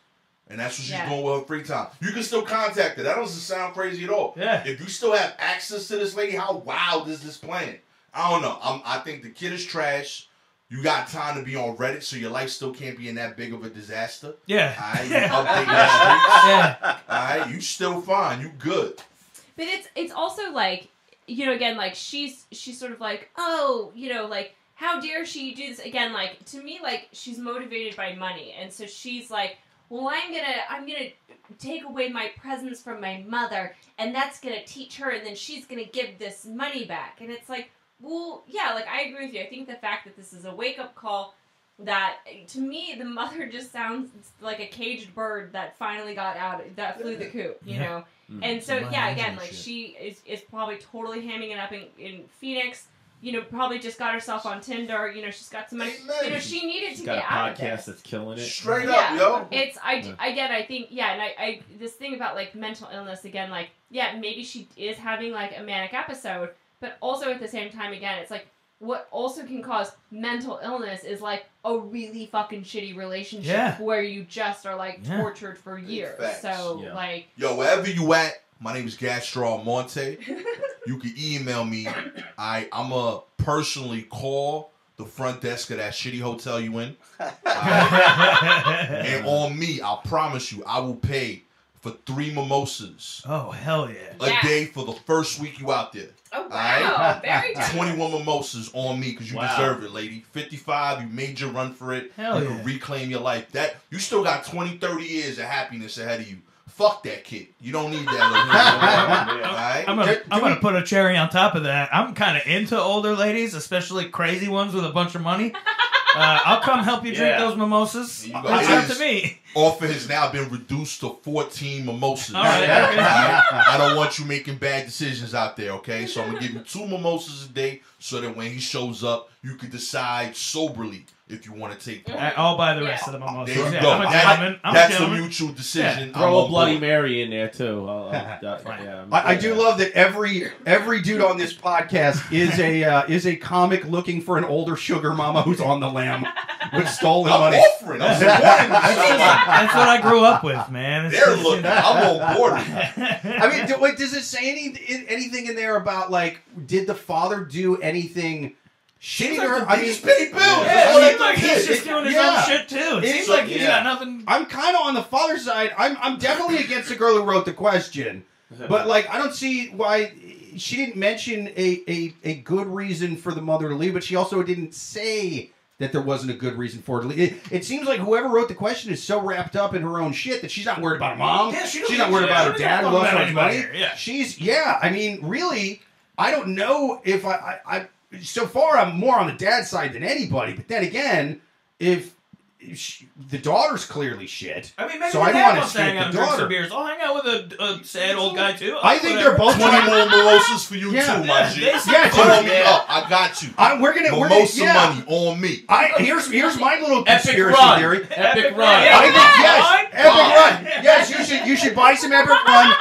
Speaker 4: and that's what she's
Speaker 2: Yeah.
Speaker 4: doing with her free time. You can still contact her. That doesn't sound crazy at all.
Speaker 5: Yeah.
Speaker 4: If you still have access to this lady, how wild is this plan? I don't know. I'm, I think the kid is trash. You got time to be on Reddit, so your life still can't be in that big of a disaster.
Speaker 5: Yeah.
Speaker 4: Alright, you update your streaks.
Speaker 5: Yeah.
Speaker 4: Alright, you still fine. You good.
Speaker 2: But it's it's also like you know again like she's she's sort of like oh you know like how dare she do this again like to me like she's motivated by money and so she's like well I'm gonna I'm gonna take away my presents from my mother and that's gonna teach her and then she's gonna give this money back and it's like well yeah like I agree with you I think the fact that this is a wake up call that to me the mother just sounds like a caged bird that finally got out that flew the coop you
Speaker 5: Yeah.
Speaker 2: know
Speaker 3: Mm.
Speaker 2: and so yeah, again, like
Speaker 5: shit.
Speaker 2: she is is probably totally hamming it up in, in Phoenix. You know, probably just got herself on Tinder. You know, she's got some money. You know, she needed to
Speaker 3: She's got
Speaker 2: get
Speaker 3: a
Speaker 2: out of
Speaker 3: podcast
Speaker 2: this.
Speaker 3: that's killing it.
Speaker 4: Straight
Speaker 2: Yeah.
Speaker 4: up, yo.
Speaker 2: It's I
Speaker 3: Yeah.
Speaker 2: again I think yeah, and I, I this thing about like mental illness again like yeah maybe she is having like a manic episode, but also at the same time again it's like what also can cause mental illness is like a really fucking shitty relationship
Speaker 5: Yeah.
Speaker 2: where you just are like
Speaker 5: Yeah.
Speaker 2: tortured for years.
Speaker 4: facts.
Speaker 2: So
Speaker 3: Yeah.
Speaker 2: like
Speaker 4: Yo, wherever you at, my name is Gastor Almonte. You can email me. I I'm a personally call the front desk of that shitty hotel you in. Alright? and on me, I promise you, I will pay for three mimosas
Speaker 5: oh hell yeah.
Speaker 4: a
Speaker 2: Yeah.
Speaker 4: day for the first week you out there.
Speaker 2: oh wow,
Speaker 4: Alright.
Speaker 2: very generous.
Speaker 4: 21 mimosas on me because you
Speaker 3: Wow.
Speaker 4: deserve it, lady. 55, you made your run for it.
Speaker 5: Hell
Speaker 4: you
Speaker 5: yeah.
Speaker 4: can reclaim your life. That You still got 20, 30 years of happiness ahead of you. Fuck that kid. You don't need that little kid. Alright?
Speaker 5: I'm gonna, I'm gonna put a cherry on top of that. I'm kind of into older ladies, especially crazy ones with a bunch of money. Uh, I'll come help you drink
Speaker 3: Yeah.
Speaker 5: those mimosas.
Speaker 4: You got
Speaker 5: Reach out to me.
Speaker 4: Offer has now been reduced to 14 mimosas.
Speaker 5: All right,
Speaker 4: I don't want you making bad decisions out there, okay? So I'm gonna give you two mimosas a day so that when he shows up, you can decide soberly if you want to take part.
Speaker 5: I- I'll buy the rest
Speaker 2: Yeah.
Speaker 5: of the mimosas.
Speaker 4: There you
Speaker 5: Yeah,
Speaker 4: go.
Speaker 5: I'm a
Speaker 4: That-
Speaker 5: gentleman. I'm a
Speaker 4: that's a
Speaker 5: gentleman.
Speaker 4: mutual decision. I'm
Speaker 3: Throw a Bloody
Speaker 4: board.
Speaker 3: Mary in there too. I'll, I'll, that-
Speaker 5: Right.
Speaker 3: yeah, I'm-
Speaker 1: I, I do love that every every dude on this podcast is a uh, is a comic looking for an older sugar mama who's on the lam with stolen
Speaker 4: I'm
Speaker 1: money.
Speaker 4: offering. I'm supporting
Speaker 5: That's, just- that's what I grew up with, man. It's
Speaker 4: They're
Speaker 5: just,
Speaker 4: looking.
Speaker 5: you know.
Speaker 4: I'm on board.
Speaker 1: I mean, do, wait, does it say any anything in there about like did the father do anything shitty to her? I mean,
Speaker 4: just paid bills.
Speaker 5: Yeah,
Speaker 4: That's
Speaker 5: it
Speaker 4: all
Speaker 5: seems
Speaker 4: that
Speaker 5: like he's
Speaker 4: is.
Speaker 5: just doing his
Speaker 1: Yeah.
Speaker 5: own shit too. It
Speaker 1: It
Speaker 5: seems
Speaker 1: is
Speaker 5: like
Speaker 1: like-
Speaker 5: he's
Speaker 3: yeah.
Speaker 5: got nothing.
Speaker 1: I'm kind of on the father's side. I'm I'm definitely against the girl who wrote the question, but like I don't see why she didn't mention a, a, a good reason for the mother to leave, but she also didn't say that there wasn't a good reason for it. It, it seems like whoever wrote the question is so wrapped up in her own shit that she's not worried about her mom.
Speaker 5: Yeah, she
Speaker 1: she's
Speaker 5: don't
Speaker 1: worried about her dad who loves
Speaker 5: about
Speaker 1: so much
Speaker 5: anybody
Speaker 1: money.
Speaker 5: here, yeah.
Speaker 1: She's yeah. I mean, really, I don't know if I, I, I. So far, I'm more on the dad side than anybody. But then again, if she, the daughter's clearly shit,
Speaker 5: I mean, maybe
Speaker 1: So
Speaker 5: the
Speaker 1: I
Speaker 5: dad
Speaker 1: wanna
Speaker 5: hang out
Speaker 1: the
Speaker 5: and drink some
Speaker 1: daughter.
Speaker 5: beers. I'll hang out with a, a sad old guy too.
Speaker 1: I think they're both
Speaker 4: Twenty more mimosas for you
Speaker 1: Yeah.
Speaker 4: too, my
Speaker 5: Yeah,
Speaker 4: G.
Speaker 5: they-
Speaker 1: Yeah,
Speaker 4: Call
Speaker 1: dude.
Speaker 4: me up. I got you.
Speaker 1: I, we're gonna we're gonna
Speaker 4: Mimosa
Speaker 1: yeah.
Speaker 4: money on me.
Speaker 1: I here's here's my little
Speaker 3: Epic
Speaker 1: conspiracy
Speaker 3: run.
Speaker 1: theory.
Speaker 3: Epic run.
Speaker 1: I think yes, epic run. Yes, you should you should buy some epic run.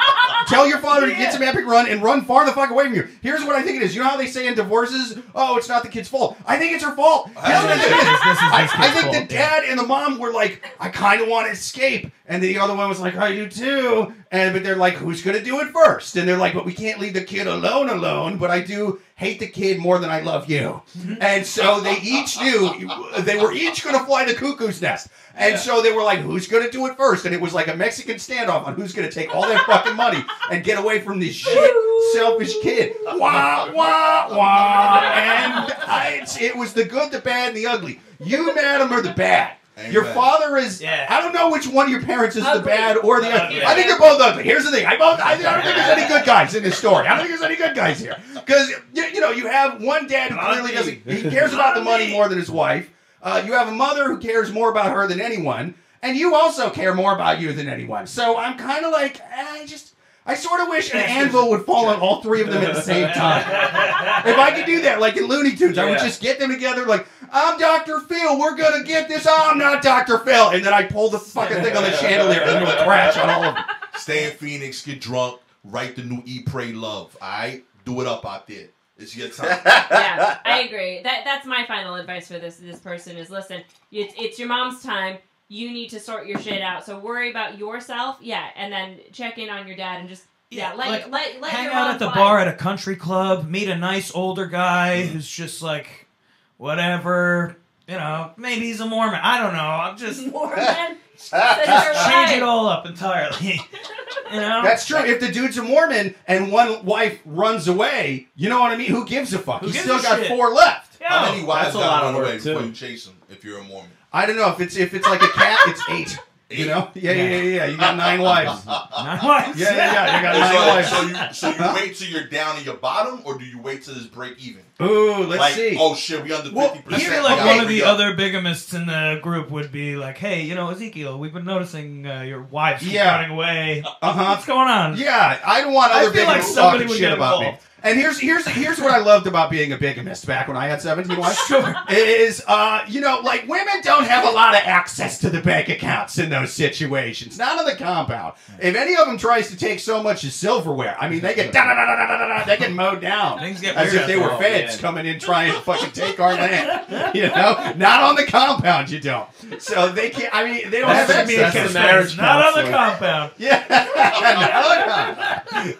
Speaker 1: Tell your father to get some epic run and run far the fuck away from you. Here's what I think it is. You know how they say in divorces, oh, it's not the kid's fault. I think it's her fault. Here's what I think it is.
Speaker 5: This is
Speaker 1: I, I think the
Speaker 5: fault, yeah.
Speaker 1: dad and the mom were like, I kind of want to escape, and the other one was like, I do too. And but they're like, who's gonna do it first? And they're like, but we can't leave the kid alone, alone. But I do hate the kid more than I love you. And so they each knew they were each gonna fly the cuckoo's nest. And so they were like, who's gonna do it first? And it was like a Mexican standoff on who's gonna take all their fucking money and get away from this shit selfish kid. Wah wah wah. And I, it's- it was the good, the bad, and the ugly. You, madam, are the bad. Your father is.
Speaker 5: Yeah.
Speaker 1: I don't know which one of your parents is the bad or the ugly.
Speaker 5: Yeah.
Speaker 1: I think they're both ugly. Here's the thing. I both. I, I don't think there's any good guys in this story. I don't think there's any good guys here because you, you know you have one dad who clearly doesn't. He cares about the money more than his wife. Uh, you have a mother who cares more about her than anyone, and you also care more about you than anyone. So I'm kind of like, eh, I just. I sort of wish an anvil would fall on all three of them at the same time. If I could do that, like in Looney Tunes, I would just get them together, like, I'm Dr. Phil, we're gonna get this. Oh, I'm not Dr. Phil. And then I pull the fucking thing on the chandelier and it'll crash on all of them.
Speaker 4: Stay in Phoenix, get drunk, write the new E Pray Love. Alright? Do it up out there. It's your time.
Speaker 2: yeah, I agree. That that's my final advice for this this person is listen, it's, it's your mom's time. You need to sort your shit out. So worry about yourself, yeah, and then check in on your dad and just yeah, let
Speaker 5: like,
Speaker 2: let let
Speaker 5: hang
Speaker 2: your
Speaker 5: out at the
Speaker 2: fly.
Speaker 5: bar at a country club, meet a nice older guy who's just like, whatever, you know, maybe he's a Mormon. I don't know. I'm just
Speaker 2: Mormon.
Speaker 5: just change it all up entirely. you know,
Speaker 1: That's true. If the dude's a Mormon and one wife runs away, you know what I mean? Who gives a fuck?
Speaker 5: Who
Speaker 1: He's still got
Speaker 5: shit?
Speaker 1: four left.
Speaker 5: Yo,
Speaker 4: How many wives got
Speaker 3: lot
Speaker 4: run
Speaker 3: of
Speaker 4: away
Speaker 3: work,
Speaker 4: before you chase them if you're a Mormon?
Speaker 1: I don't know if it's if it's like a cat, it's eight. You know? Yeah, yeah, yeah, yeah. You got nine wives.
Speaker 5: Not once.
Speaker 1: Yeah, yeah, yeah. You got nine wives.
Speaker 4: So, so you so you wait till you're down in your bottom, or do you wait till it's break even?
Speaker 1: Ooh, let's
Speaker 4: like,
Speaker 1: see.
Speaker 4: oh shit, we under
Speaker 1: Well,
Speaker 4: fifty
Speaker 5: I
Speaker 4: percent.
Speaker 5: feel like one of the other bigamists in the group would be like, "Hey, you know, Ezekiel, we've been noticing uh, your wife's keep
Speaker 1: Yeah.
Speaker 5: running away.
Speaker 1: Uh huh.
Speaker 5: What's going on?"
Speaker 1: Yeah, I don't want
Speaker 5: I
Speaker 1: other
Speaker 5: feel like
Speaker 1: bigots
Speaker 5: somebody
Speaker 1: talking
Speaker 5: would
Speaker 1: shit
Speaker 5: get
Speaker 1: about me.
Speaker 5: Involved.
Speaker 1: And here's here's here's what I loved about being a bigamist back when I had 17 wives.
Speaker 5: Sure.
Speaker 1: Is uh you know like women don't have a lot of access to the bank accounts in those situations. Not on the compound. If any of them tries to take so much as silverware, I mean they get da da da da da da da they get mowed down.
Speaker 5: Things get
Speaker 1: As if they were feds
Speaker 3: man.
Speaker 1: coming in trying to fucking take our land. You know, not on the compound. You don't. So they can't. I mean, they don't
Speaker 5: That's
Speaker 1: have
Speaker 5: to be
Speaker 1: access.
Speaker 5: a
Speaker 3: That's the marriage
Speaker 5: Not on the compound.
Speaker 1: Yeah.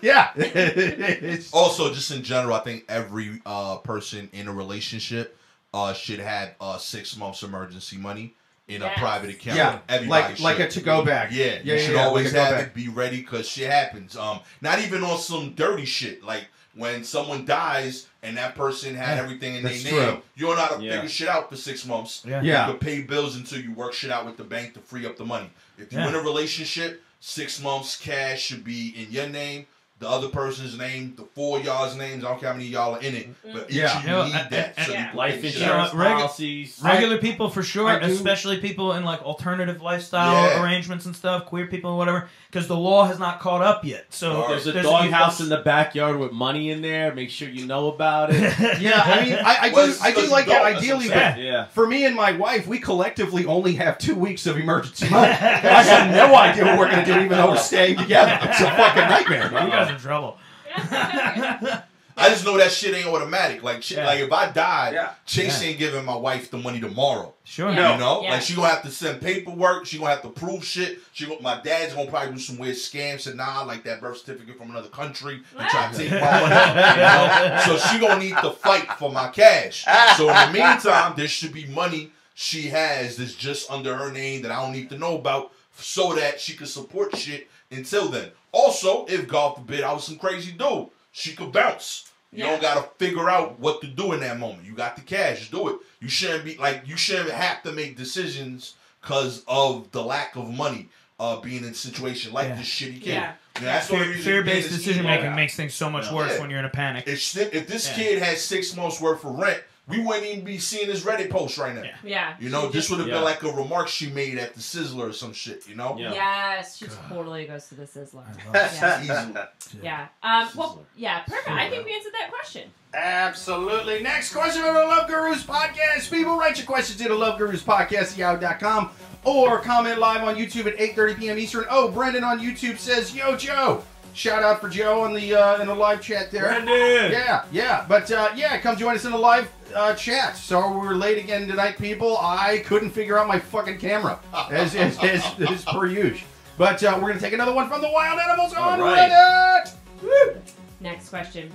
Speaker 1: yeah. It's-
Speaker 4: Also, just in general, I think every uh, person in a relationship uh, should have uh, six months emergency money in a private account.
Speaker 1: Yeah,
Speaker 4: Everybody
Speaker 1: like like a to go bag.
Speaker 4: Yeah,
Speaker 1: yeah,
Speaker 4: you
Speaker 1: yeah,
Speaker 4: should
Speaker 1: yeah,
Speaker 4: always
Speaker 1: like
Speaker 4: have
Speaker 1: bag.
Speaker 4: it. Be ready because shit happens. Um, not even on some dirty shit. Like when someone dies and that person had
Speaker 1: Yeah,
Speaker 4: everything in their name,
Speaker 1: true.
Speaker 4: you don't know how to
Speaker 3: Yeah.
Speaker 4: figure shit out for six months.
Speaker 5: Yeah.
Speaker 1: Yeah.
Speaker 4: You can pay bills until you work shit out with the bank to free up the money. If you're
Speaker 5: Yeah.
Speaker 4: in a relationship, six months cash should be in your name, the other person's name, the four of y'all's names. I don't care how many y'all are in it, but mm-hmm. each
Speaker 1: Yeah.
Speaker 4: of you
Speaker 5: You know,
Speaker 4: need
Speaker 5: and-
Speaker 4: that.
Speaker 5: and-
Speaker 4: so
Speaker 2: Yeah.
Speaker 4: can
Speaker 3: Life
Speaker 4: figure shit
Speaker 3: insurance
Speaker 5: regu-
Speaker 3: policies.
Speaker 5: Regular people for sure, especially people in like alternative lifestyle
Speaker 4: Yeah.
Speaker 5: arrangements and stuff, queer people and whatever, because the law has not caught up yet. So
Speaker 3: There's a
Speaker 5: there's
Speaker 3: doghouse in the backyard with money in there. Make sure you know about it.
Speaker 1: Yeah, I mean, I, I
Speaker 4: Well,
Speaker 1: do, I do like
Speaker 4: you
Speaker 1: that ideally, but
Speaker 3: yeah.
Speaker 1: for me and my wife, we collectively only have two weeks of emergency money. I have no idea what we're gonna do, even though we're staying together. It's a fucking nightmare.
Speaker 5: You guys in trouble.
Speaker 4: I just know that shit ain't automatic. Like shit,
Speaker 5: Yeah.
Speaker 4: like if I die,
Speaker 6: Yeah.
Speaker 4: Chase ain't giving my wife the money tomorrow.
Speaker 5: Sure.
Speaker 2: Yeah.
Speaker 4: You know,
Speaker 2: Yeah.
Speaker 4: like she gonna have to send paperwork. She gonna have to prove shit. She gonna, my dad's gonna probably do some weird scams and nah, like that birth certificate from another country and try to take my money. You know? So she gonna need to fight for my cash. So in the meantime, there should be money she has that's just under her name that I don't need to know about, so that she can support shit until then. Also, if God forbid I was some crazy dude, she could bounce. You
Speaker 2: Yeah.
Speaker 4: don't gotta figure out what to do in that moment. You got the cash, do it. You shouldn't be like you shouldn't have to make decisions because of the lack of money. Uh, being in a situation like
Speaker 5: Yeah.
Speaker 4: this shitty kid.
Speaker 2: Yeah.
Speaker 4: You know, that's the
Speaker 5: Fear-based decision making makes things so much
Speaker 3: Yeah.
Speaker 5: worse
Speaker 4: Yeah.
Speaker 5: when you're in a panic.
Speaker 4: If, if this
Speaker 5: Yeah.
Speaker 4: kid had six months worth of rent, we wouldn't even be seeing this Reddit post right now.
Speaker 5: Yeah.
Speaker 2: Yeah.
Speaker 4: You know, this would have
Speaker 3: Yeah.
Speaker 4: been like a remark she made at the Sizzler or some shit. You know,
Speaker 3: Yeah.
Speaker 2: Yes.
Speaker 9: She
Speaker 5: God.
Speaker 9: totally goes to the Sizzler.
Speaker 2: Yeah.
Speaker 4: easily.
Speaker 2: Yeah. Um, well, yeah, perfect. I think we answered that question.
Speaker 1: Absolutely. Next question from the Love Gurus podcast. People write your questions into Love Gurus podcast at yahoo.com or comment live on YouTube at 8:30 p.m. Eastern. Oh, Brendan on YouTube says, "Yo, Joe." Shout out for Joe on the uh, in the live chat there.
Speaker 3: Brendan!
Speaker 1: Yeah, yeah, but uh, yeah, come join us in the live uh, chat. So we're late again tonight, people. I couldn't figure out my fucking camera as as, as, as per usual. But uh, we're gonna take another one from the Wild Animals on
Speaker 3: All right.
Speaker 1: Reddit. Woo!
Speaker 2: Next question.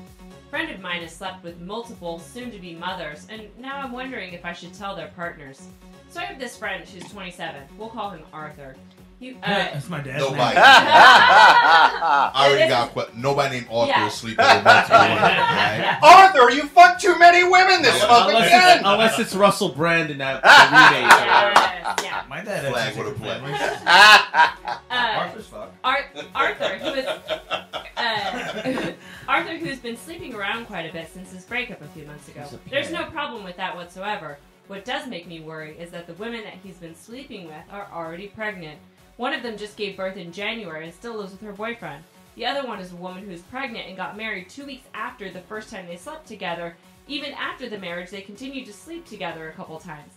Speaker 2: friend of mine has slept with multiple soon-to-be mothers, and now I'm wondering if I should tell their partners. So I have this friend who's 27. We'll call him Arthur. You, uh,
Speaker 5: That's my dad's
Speaker 4: Nobody.
Speaker 5: name.
Speaker 4: I already got que- nobody named Arthur
Speaker 2: Yeah.
Speaker 4: sleeping with multiple women. Right?
Speaker 1: Arthur, you fucked too many women this month
Speaker 3: unless,
Speaker 1: again.
Speaker 3: it's, unless it's Russell Brand in that the remake.
Speaker 2: yes, yeah.
Speaker 5: My dad had
Speaker 4: Flag
Speaker 5: some
Speaker 4: with a
Speaker 5: secret
Speaker 4: flag.
Speaker 5: families.
Speaker 2: Uh,
Speaker 5: Arthur's fuck.
Speaker 2: Ar- Arthur, who is uh, Arthur, who's been sleeping around quite a bit since his breakup a few months ago. There's no problem with that whatsoever. What does make me worry is that the women that he's been sleeping with are already pregnant. One of them just gave birth in January and still lives with her boyfriend. The other one is a woman who's pregnant and got married two weeks after the first time they slept together. Even after the marriage, they continued to sleep together a couple times.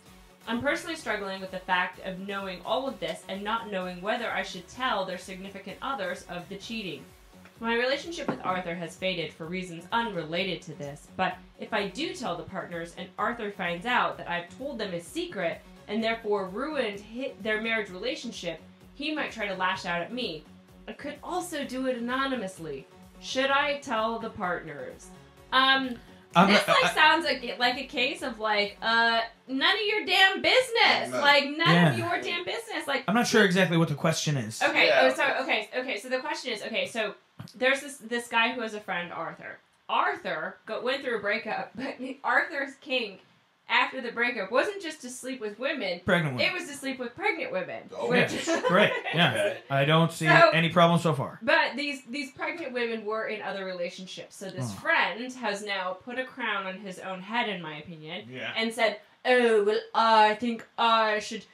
Speaker 2: I'm personally struggling with the fact of knowing all of this and not knowing whether I should tell their significant others of the cheating. My relationship with Arthur has faded for reasons unrelated to this, but if I do tell the partners and Arthur finds out that I've told them a secret and therefore ruined their marriage relationship, he might try to lash out at me. I could also do it anonymously. Should I tell the partners? Um,
Speaker 5: I'm
Speaker 2: this
Speaker 5: not-
Speaker 2: like sounds like like a case of like uh none of your damn business.
Speaker 4: No.
Speaker 2: Like none of your damn business. Like
Speaker 5: I'm not sure exactly what the question is.
Speaker 2: okay,
Speaker 10: Yeah.
Speaker 2: oh, so okay, okay. So the question is okay. So there's this this guy who has a friend Arthur. Arthur go, went through a breakup, but Arthur's kink after the breakup wasn't just to sleep with women.
Speaker 5: Pregnant
Speaker 2: women.
Speaker 5: It
Speaker 2: was to sleep with pregnant women.
Speaker 4: Oh,
Speaker 2: which-
Speaker 5: Great. Yeah. I don't see
Speaker 2: So-
Speaker 5: any problem so far.
Speaker 2: But these these pregnant women were in other relationships. So this
Speaker 5: Oh.
Speaker 2: friend has now put a crown on his own head, in my opinion,
Speaker 5: Yeah.
Speaker 2: and said, "Oh well, I think I should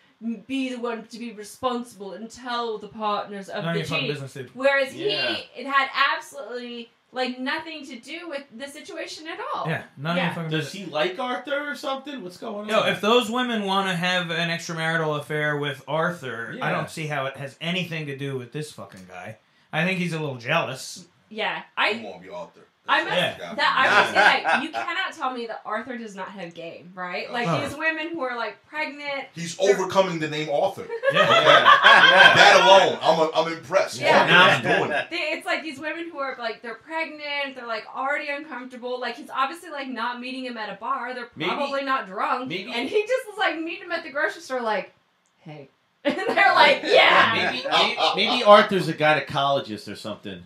Speaker 2: be the one to be responsible and tell the partners of
Speaker 5: None of
Speaker 2: the
Speaker 5: your fucking
Speaker 2: cheating."
Speaker 5: business, dude.
Speaker 2: Whereas
Speaker 3: Yeah.
Speaker 2: he, it had absolutely like nothing to do with the situation at all.
Speaker 5: Yeah. None
Speaker 2: Yeah.
Speaker 5: fucking
Speaker 3: Does he like Arthur or something? What's going on?
Speaker 5: No, if those women want to have an extramarital affair with Arthur, I don't see how it has anything to do with this fucking guy. I think he's a little jealous.
Speaker 2: Yeah,
Speaker 4: I
Speaker 2: I.
Speaker 4: want to be Arthur.
Speaker 2: I must,
Speaker 5: Yeah.
Speaker 2: that I was gonna say, you cannot tell me that Arthur does not have game, right? Like
Speaker 5: Oh.
Speaker 2: these women who are like pregnant,
Speaker 4: He's overcoming the name Arthur.
Speaker 5: Yeah.
Speaker 4: That alone, I'm, a, I'm impressed.
Speaker 2: Yeah.
Speaker 4: Now he's doing it.
Speaker 2: They, it's like these women who are like they're pregnant, they're like already uncomfortable. Like he's obviously like not meeting him at a bar. They're
Speaker 3: Maybe-
Speaker 2: probably not drunk,
Speaker 3: maybe-
Speaker 2: and he just was like meeting him at the grocery store, like, hey, and they're like, yeah.
Speaker 3: maybe, maybe, maybe Arthur's a gynecologist or something.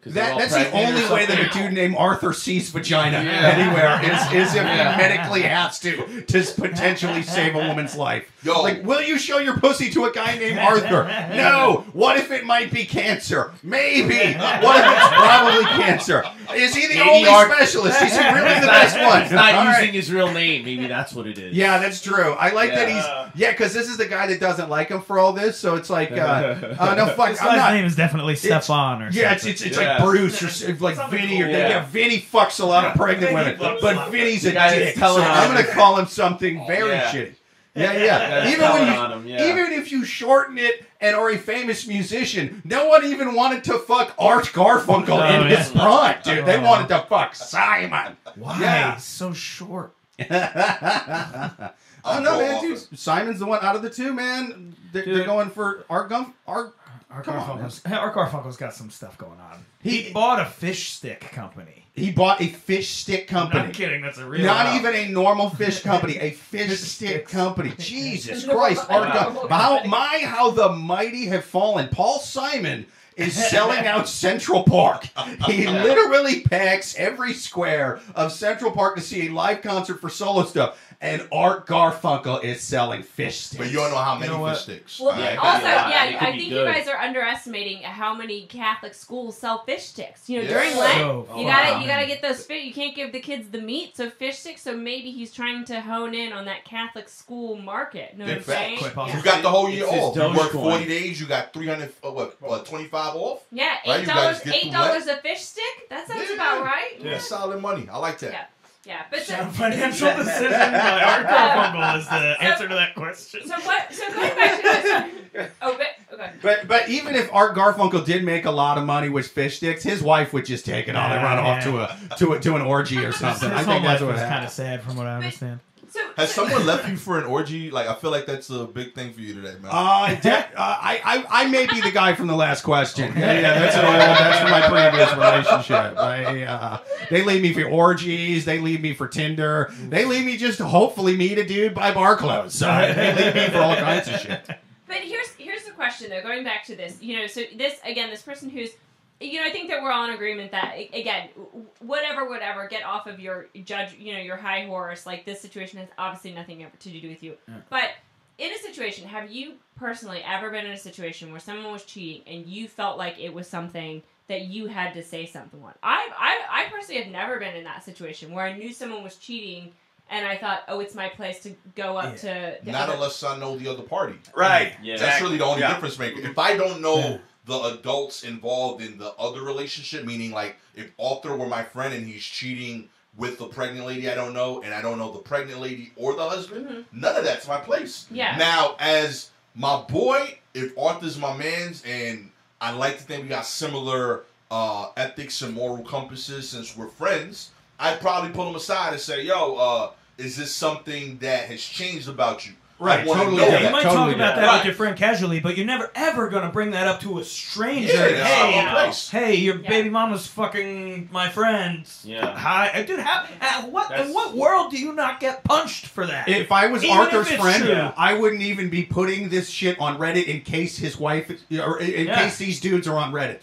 Speaker 3: 'Cause they're
Speaker 1: That, that's the only way that a dude named Arthur sees vagina
Speaker 3: Yeah.
Speaker 1: anywhere is, is if
Speaker 3: Yeah.
Speaker 1: he medically has to to potentially save a woman's life.
Speaker 4: Yo,
Speaker 1: Like, will you show your pussy to a guy named Arthur? No. What if it might be cancer? Maybe. What if it's probably cancer? Is he the
Speaker 3: Maybe
Speaker 1: only
Speaker 3: Ar-
Speaker 1: specialist? Is he really the best one?
Speaker 3: He's not
Speaker 1: All
Speaker 3: using
Speaker 1: right.
Speaker 3: his real name. Maybe that's what it is.
Speaker 1: Yeah, that's true. I like that he's yeah, because this is the guy that doesn't like him for all this. So it's like, uh, uh, no fuck,
Speaker 5: This
Speaker 1: I'm
Speaker 5: guy's
Speaker 1: not.
Speaker 5: name is definitely Stefan or
Speaker 1: Yeah, it's
Speaker 5: something.
Speaker 1: it's, it's
Speaker 3: Yeah.
Speaker 1: like Bruce or like
Speaker 5: Something
Speaker 1: Vinny or yeah.
Speaker 3: Yeah.
Speaker 1: Vinny fucks a lot of pregnant
Speaker 3: Vinny
Speaker 1: women, but
Speaker 3: lot.
Speaker 1: Vinny's a
Speaker 3: The guy that's
Speaker 1: dick. So
Speaker 3: telling
Speaker 1: I'm gonna call him something oh, very
Speaker 3: Yeah.
Speaker 1: shitty. Yeah, yeah. Even when you
Speaker 3: him, yeah.
Speaker 1: even if you shorten it and are a famous musician, no one even wanted to fuck Art Garfunkel
Speaker 5: Oh,
Speaker 1: in
Speaker 5: yeah.
Speaker 1: his prime, dude. They
Speaker 5: Oh.
Speaker 1: wanted to fuck Simon.
Speaker 5: Why?
Speaker 1: Yeah.
Speaker 5: So short.
Speaker 1: oh
Speaker 4: I'll
Speaker 1: no, man, dude. Simon's the one out of the two, man. They're, they're going for Art Gump. Art.
Speaker 5: Our
Speaker 1: Come on,
Speaker 5: Garfunkel's, our Garfunkel's got some stuff going on.
Speaker 1: He-
Speaker 5: He, bought a fish stick company.
Speaker 1: He bought a fish stick company.
Speaker 5: I'm kidding. That's a real.
Speaker 1: Not even a normal fish company, a fish
Speaker 5: Fish
Speaker 1: stick company. Jesus Christ,
Speaker 2: I
Speaker 1: Art
Speaker 2: know.
Speaker 1: Gump. How my how the mighty have fallen. Paul Simon is selling out Central Park. He literally packs every square of Central Park to see a live concert for solo stuff. And Art Garfunkel is selling fish sticks.
Speaker 4: But you don't know how many
Speaker 5: know
Speaker 4: fish sticks.
Speaker 2: Well,
Speaker 3: Yeah, it
Speaker 2: also,
Speaker 3: be
Speaker 2: yeah, I think
Speaker 3: good.
Speaker 2: you guys are underestimating how many Catholic schools sell fish sticks. You know,
Speaker 4: Yeah.
Speaker 2: during Lent,
Speaker 5: So
Speaker 2: you
Speaker 5: fun.
Speaker 2: gotta you gotta get those fish. You can't give the kids the meat, so fish sticks. So maybe he's trying to hone in on that Catholic school market. Know what I'm
Speaker 4: fact.
Speaker 2: saying?
Speaker 5: Quite.
Speaker 4: You got the whole year
Speaker 3: It's his
Speaker 4: off. You work
Speaker 3: Dogecoin.
Speaker 4: 40 days, you got 300, uh, what, what, 25 off?
Speaker 2: Yeah,
Speaker 4: Right,
Speaker 2: eight
Speaker 4: you
Speaker 2: dollars.
Speaker 4: guys get
Speaker 2: Eight
Speaker 4: through
Speaker 2: dollars a fish stick. That sounds
Speaker 4: Yeah.
Speaker 2: about right.
Speaker 4: That's solid money. I like that.
Speaker 2: Yeah. Yeah, but so,
Speaker 5: Sound financial decision by Art Garfunkel is the answer to that question.
Speaker 2: so what? So going back to this. Oh, but okay.
Speaker 1: But but even if Art Garfunkel did make a lot of money with fish sticks, his wife would just take it all and run
Speaker 5: Yeah,
Speaker 1: off to a to a, to an orgy or
Speaker 5: His
Speaker 1: something. I
Speaker 5: whole
Speaker 1: think that's
Speaker 5: life
Speaker 1: what
Speaker 5: was kind of sad from what I understand.
Speaker 2: So
Speaker 4: Has
Speaker 2: so-
Speaker 4: someone left you for an orgy? Like, I feel like that's a big thing for you today, man.
Speaker 1: Uh, de- uh, I, I I may be the guy from the last question. Yeah, yeah, that's an old, that's from my previous relationship. I, uh, they leave me for orgies. They leave me for Tinder. They leave me just to hopefully meet a dude by bar clothes. Uh, they leave me for all kinds of shit.
Speaker 2: But here's here's the question though. Going back to this, you know, so this again, this person who's, you know, I think that we're all in agreement that again, whatever, whatever, get off of your judge, you know, your high horse. Like this situation has obviously nothing ever to do with you. But in a situation, have you personally ever been in a situation where someone was cheating and you felt like it was something that you had to say something on? I I I personally have never been in that situation where I knew someone was cheating. And I thought, oh, it's my place to go up to. the
Speaker 4: Not
Speaker 2: other-
Speaker 4: unless I know the other party.
Speaker 6: Right.
Speaker 3: Yeah.
Speaker 4: That's really the only
Speaker 6: Yeah.
Speaker 4: difference maker. If I don't know
Speaker 5: Yeah.
Speaker 4: The adults involved in the other relationship, meaning like if Arthur were my friend and he's cheating with the pregnant lady I don't know, and I don't know the pregnant lady or the husband,
Speaker 2: Mhm.
Speaker 4: none of that's my place.
Speaker 2: Yeah.
Speaker 4: Now, as my boy, if Arthur's my man's, and I like to think we got similar uh, ethics and moral compasses since we're friends, I'd probably pull him aside and say, "Yo, uh, is this something that has changed about you?"
Speaker 1: Right,
Speaker 4: I
Speaker 1: totally
Speaker 5: Yeah, you might
Speaker 1: totally
Speaker 5: talk about that
Speaker 4: Right.
Speaker 5: with your friend casually, but you're never ever gonna bring that up to a stranger.
Speaker 4: Yeah, that's
Speaker 5: hey,
Speaker 4: not my place.
Speaker 5: hey, your
Speaker 2: Yeah.
Speaker 5: baby mama's fucking my friend.
Speaker 3: Yeah.
Speaker 5: Hi, uh, dude. How? uh, what?
Speaker 3: That's-
Speaker 5: In what world do you not get punched for that?
Speaker 1: If I was
Speaker 5: Even
Speaker 1: Arthur's friend,
Speaker 5: true.
Speaker 1: I wouldn't even be putting this shit on Reddit in case his wife, or in in
Speaker 5: Yeah.
Speaker 1: case these dudes are on Reddit.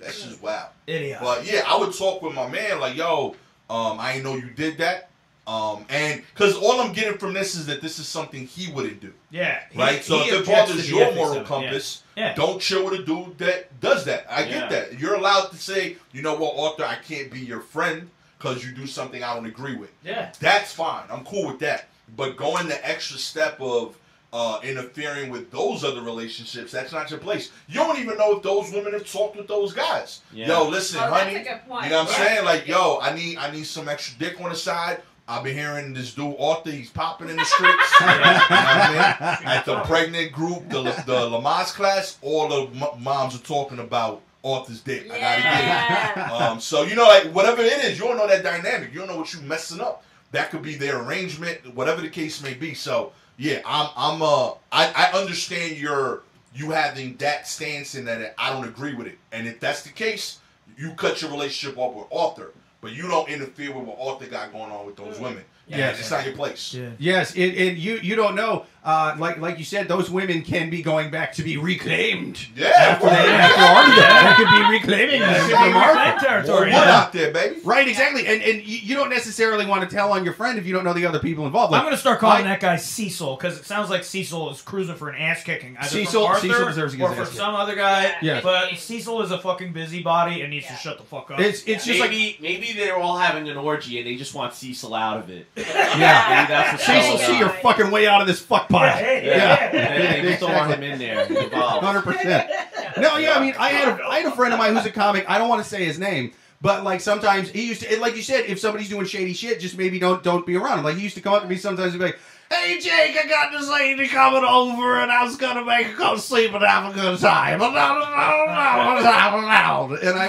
Speaker 4: That's just wow.
Speaker 5: Idiot.
Speaker 4: But yeah, I would talk with my man like, yo, um, I didn't know you did that. Um, and because all I'm getting from this is that this is something he wouldn't do,
Speaker 5: yeah. he-
Speaker 4: right? so
Speaker 5: he
Speaker 4: if it bothers your moral
Speaker 5: of it, yeah.
Speaker 4: compass,
Speaker 5: Yeah.
Speaker 4: don't chill with a dude that does that. I
Speaker 3: Yeah.
Speaker 4: get that. You're allowed to say, you know what, Arthur, I can't be your friend because you do something I don't agree with.
Speaker 5: Yeah.
Speaker 4: That's fine. I'm cool with that. But going the extra step of uh, interfering with those other relationships, that's not your place. You don't even know if those women have talked with those guys.
Speaker 3: Yeah.
Speaker 4: Yo, listen,
Speaker 2: Oh, that's
Speaker 4: honey.
Speaker 2: a good point.
Speaker 4: You know what I'm
Speaker 2: Yeah.
Speaker 4: saying? Like, yo, I need I need some extra dick on the side. I've been hearing this dude Arthur, he's popping in the streets. you know I mean? At the pregnant group, the the Lamaze class, all the m- moms are talking about Arthur's dick. I gotta get it. Um, so you know, like whatever it is, you don't know that dynamic. You don't know what you messing up. That could be their arrangement, whatever the case may be. So yeah, I'm I'm uh I, I understand your you having that stance in that I don't agree with it. And if that's the case, you cut your relationship off with Arthur, but you don't interfere with what Arthur got going on with those mm. women.
Speaker 1: Yeah.
Speaker 4: it's not your place.
Speaker 5: Yeah.
Speaker 1: Yes, and, and you you don't know, uh, like like you said, those women can be going back to be reclaimed.
Speaker 4: Yeah,
Speaker 1: After they
Speaker 4: word.
Speaker 1: after Arthur, they could be reclaiming
Speaker 5: Yeah,
Speaker 1: them
Speaker 5: could be
Speaker 1: from Arthur.
Speaker 5: reclaimed territory.
Speaker 4: More wood
Speaker 5: Yeah.
Speaker 4: out there, baby.
Speaker 1: Right, exactly, and and you, you don't necessarily want to tell on your friend if you don't know the other people involved.
Speaker 5: I'm gonna start calling
Speaker 1: I-
Speaker 5: that guy Cecil because it sounds like Cecil is cruising for an ass kicking. Either
Speaker 1: Cecil-
Speaker 5: from Arthur
Speaker 1: Cecil deserves
Speaker 5: or for some other guy.
Speaker 1: Yeah.
Speaker 5: But Cecil is a fucking busybody and needs
Speaker 2: Yeah.
Speaker 5: to shut the fuck up.
Speaker 1: it's it's just like
Speaker 3: maybe maybe they're all having an orgy and they just want Cecil out of it.
Speaker 1: yeah.
Speaker 3: Maybe that's what's
Speaker 1: Cecil, see
Speaker 3: on.
Speaker 1: your fucking way out of this fuck
Speaker 5: yeah, hey,
Speaker 3: Yeah,
Speaker 5: yeah.
Speaker 3: They, they just don't want him in there.
Speaker 1: Hundred percent. No, yeah, I mean, I had a, I had a friend of mine who's a comic. I don't want to say his name, but like sometimes he used to, like you said, if somebody's doing shady shit, just maybe don't don't be around him. Like he used to come up to me sometimes and be like. Hey Jake, I got this lady coming over, and I was gonna make her come sleep and have a good time. And I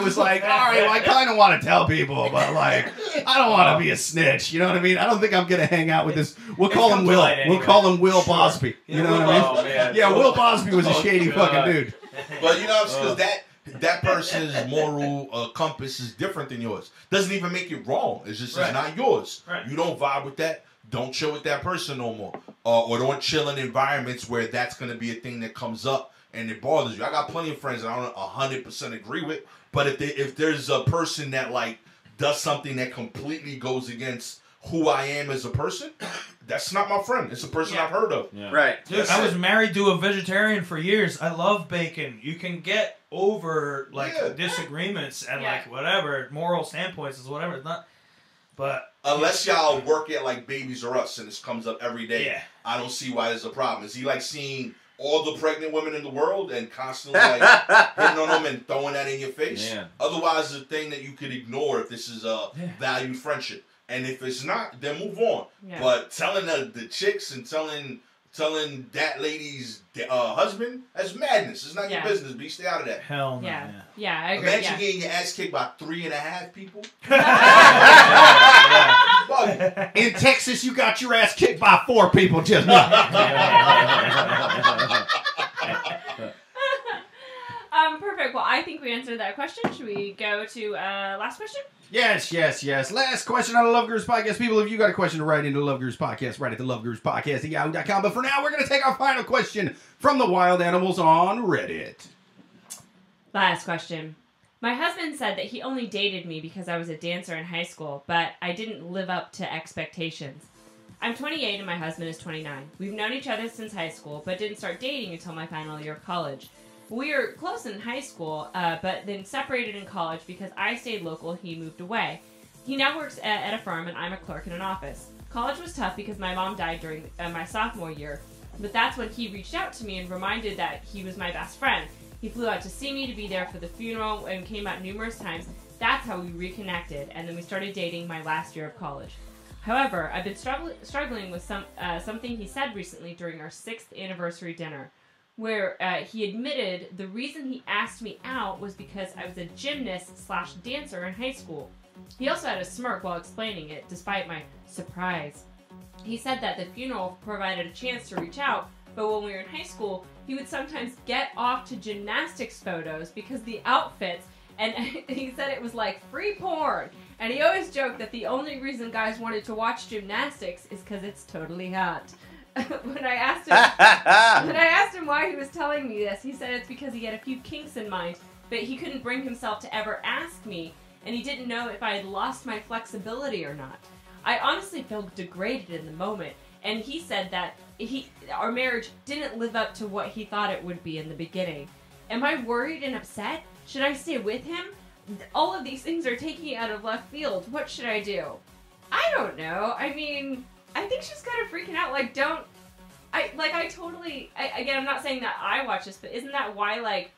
Speaker 1: was like, all right, well, I kind of want to tell people, but like, I don't want to be a snitch. You know what I mean? I don't think I'm gonna hang out with this. We'll call him Will.
Speaker 5: light
Speaker 1: We'll call him Will
Speaker 5: Sure.
Speaker 1: Bosby. You know what I mean?
Speaker 3: Oh, man.
Speaker 1: Yeah, Will Bosby was a
Speaker 3: Oh,
Speaker 1: shady
Speaker 3: God.
Speaker 1: fucking dude.
Speaker 4: But you know, because
Speaker 3: Uh.
Speaker 4: that that person's moral uh, compass is different than yours. Doesn't even make it wrong. It's just
Speaker 5: Right.
Speaker 4: it's not yours.
Speaker 5: Right.
Speaker 4: You don't vibe with that. Don't chill with that person no more, uh, or don't chill in environments where that's going to be a thing that comes up and it bothers you. I got plenty of friends that I don't hundred percent agree with, but if they, if there's a person that like does something that completely goes against who I am as a person, that's not my friend. It's a person
Speaker 7: Yeah.
Speaker 4: I've heard of.
Speaker 3: Yeah.
Speaker 6: Right.
Speaker 5: Dude, I was married to a vegetarian for years. I love bacon. You can get over like
Speaker 4: Yeah.
Speaker 5: disagreements and
Speaker 2: Yeah.
Speaker 5: like whatever moral standpoints is whatever. It's not, but
Speaker 4: Unless y'all work at like Babies R Us and this comes up every day,
Speaker 5: yeah,
Speaker 4: I don't see why there's a problem. Is he like seeing all the pregnant women in the world and constantly like hitting on them and throwing that in your face?
Speaker 3: Yeah.
Speaker 4: Otherwise, it's a thing that you could ignore if this is a
Speaker 5: Yeah.
Speaker 4: valued friendship. And if it's not, then move on.
Speaker 2: Yeah.
Speaker 4: But telling the, the chicks and telling telling that lady's uh, husband, that's madness. It's not
Speaker 2: Yeah.
Speaker 4: your business, B. Stay out of that.
Speaker 5: hell no.
Speaker 2: Yeah.
Speaker 5: Yeah.
Speaker 2: Yeah, I agree.
Speaker 4: Imagine
Speaker 2: Yeah.
Speaker 4: getting your ass kicked by three and a half people.
Speaker 1: In Texas, you got your ass kicked by four people just now.
Speaker 2: um, perfect. Well, I think we answered that question. Should we go to uh, last question?
Speaker 1: Yes, yes, yes. Last question on the Love Gurus podcast. People, if you got a question write into Love Gurus podcast, write at the Love Gurus podcast at yahoo.com. But for now, we're going to take our final question from the wild animals on Reddit.
Speaker 2: Last question. My husband said that he only dated me because I was a dancer in high school, but I didn't live up to expectations. I'm 28 and my husband is 29. We've known each other since high school, but didn't start dating until my final year of college. We were close in high school, uh, but then separated in college because I stayed local, he moved away. He now works at, at a firm and I'm a clerk in an office. College was tough because my mom died during uh, my sophomore year, but that's when he reached out to me and reminded that he was my best friend. He flew out to see me to be there for the funeral and came out numerous times. That's how we reconnected, and then we started dating my last year of college. However, I've been strugg- struggling with some uh, something he said recently during our sixth anniversary dinner, where uh, he admitted the reason he asked me out was because I was a gymnast slash dancer in high school. He also had a smirk while explaining it, despite my surprise. He said that the funeral provided a chance to reach out, but when we were in high school, he would sometimes get off to gymnastics photos because the outfits, and he said it was like free porn. And he always joked that the only reason guys wanted to watch gymnastics is because it's totally hot. when I asked him when I asked him why he was telling me this, he said it's because he had a few kinks in mind, but he couldn't bring himself to ever ask me, and he didn't know if I had lost my flexibility or not. I honestly felt degraded in the moment, and he said that he our marriage didn't live up to what he thought it would be in the beginning. Am I worried and upset? Should I stay with him? All of these things are taking out of left field. What should I do? I don't know. I mean, I think she's kind of freaking out. Like, don't I like I totally I, again I'm not saying that I watch this, but isn't that why like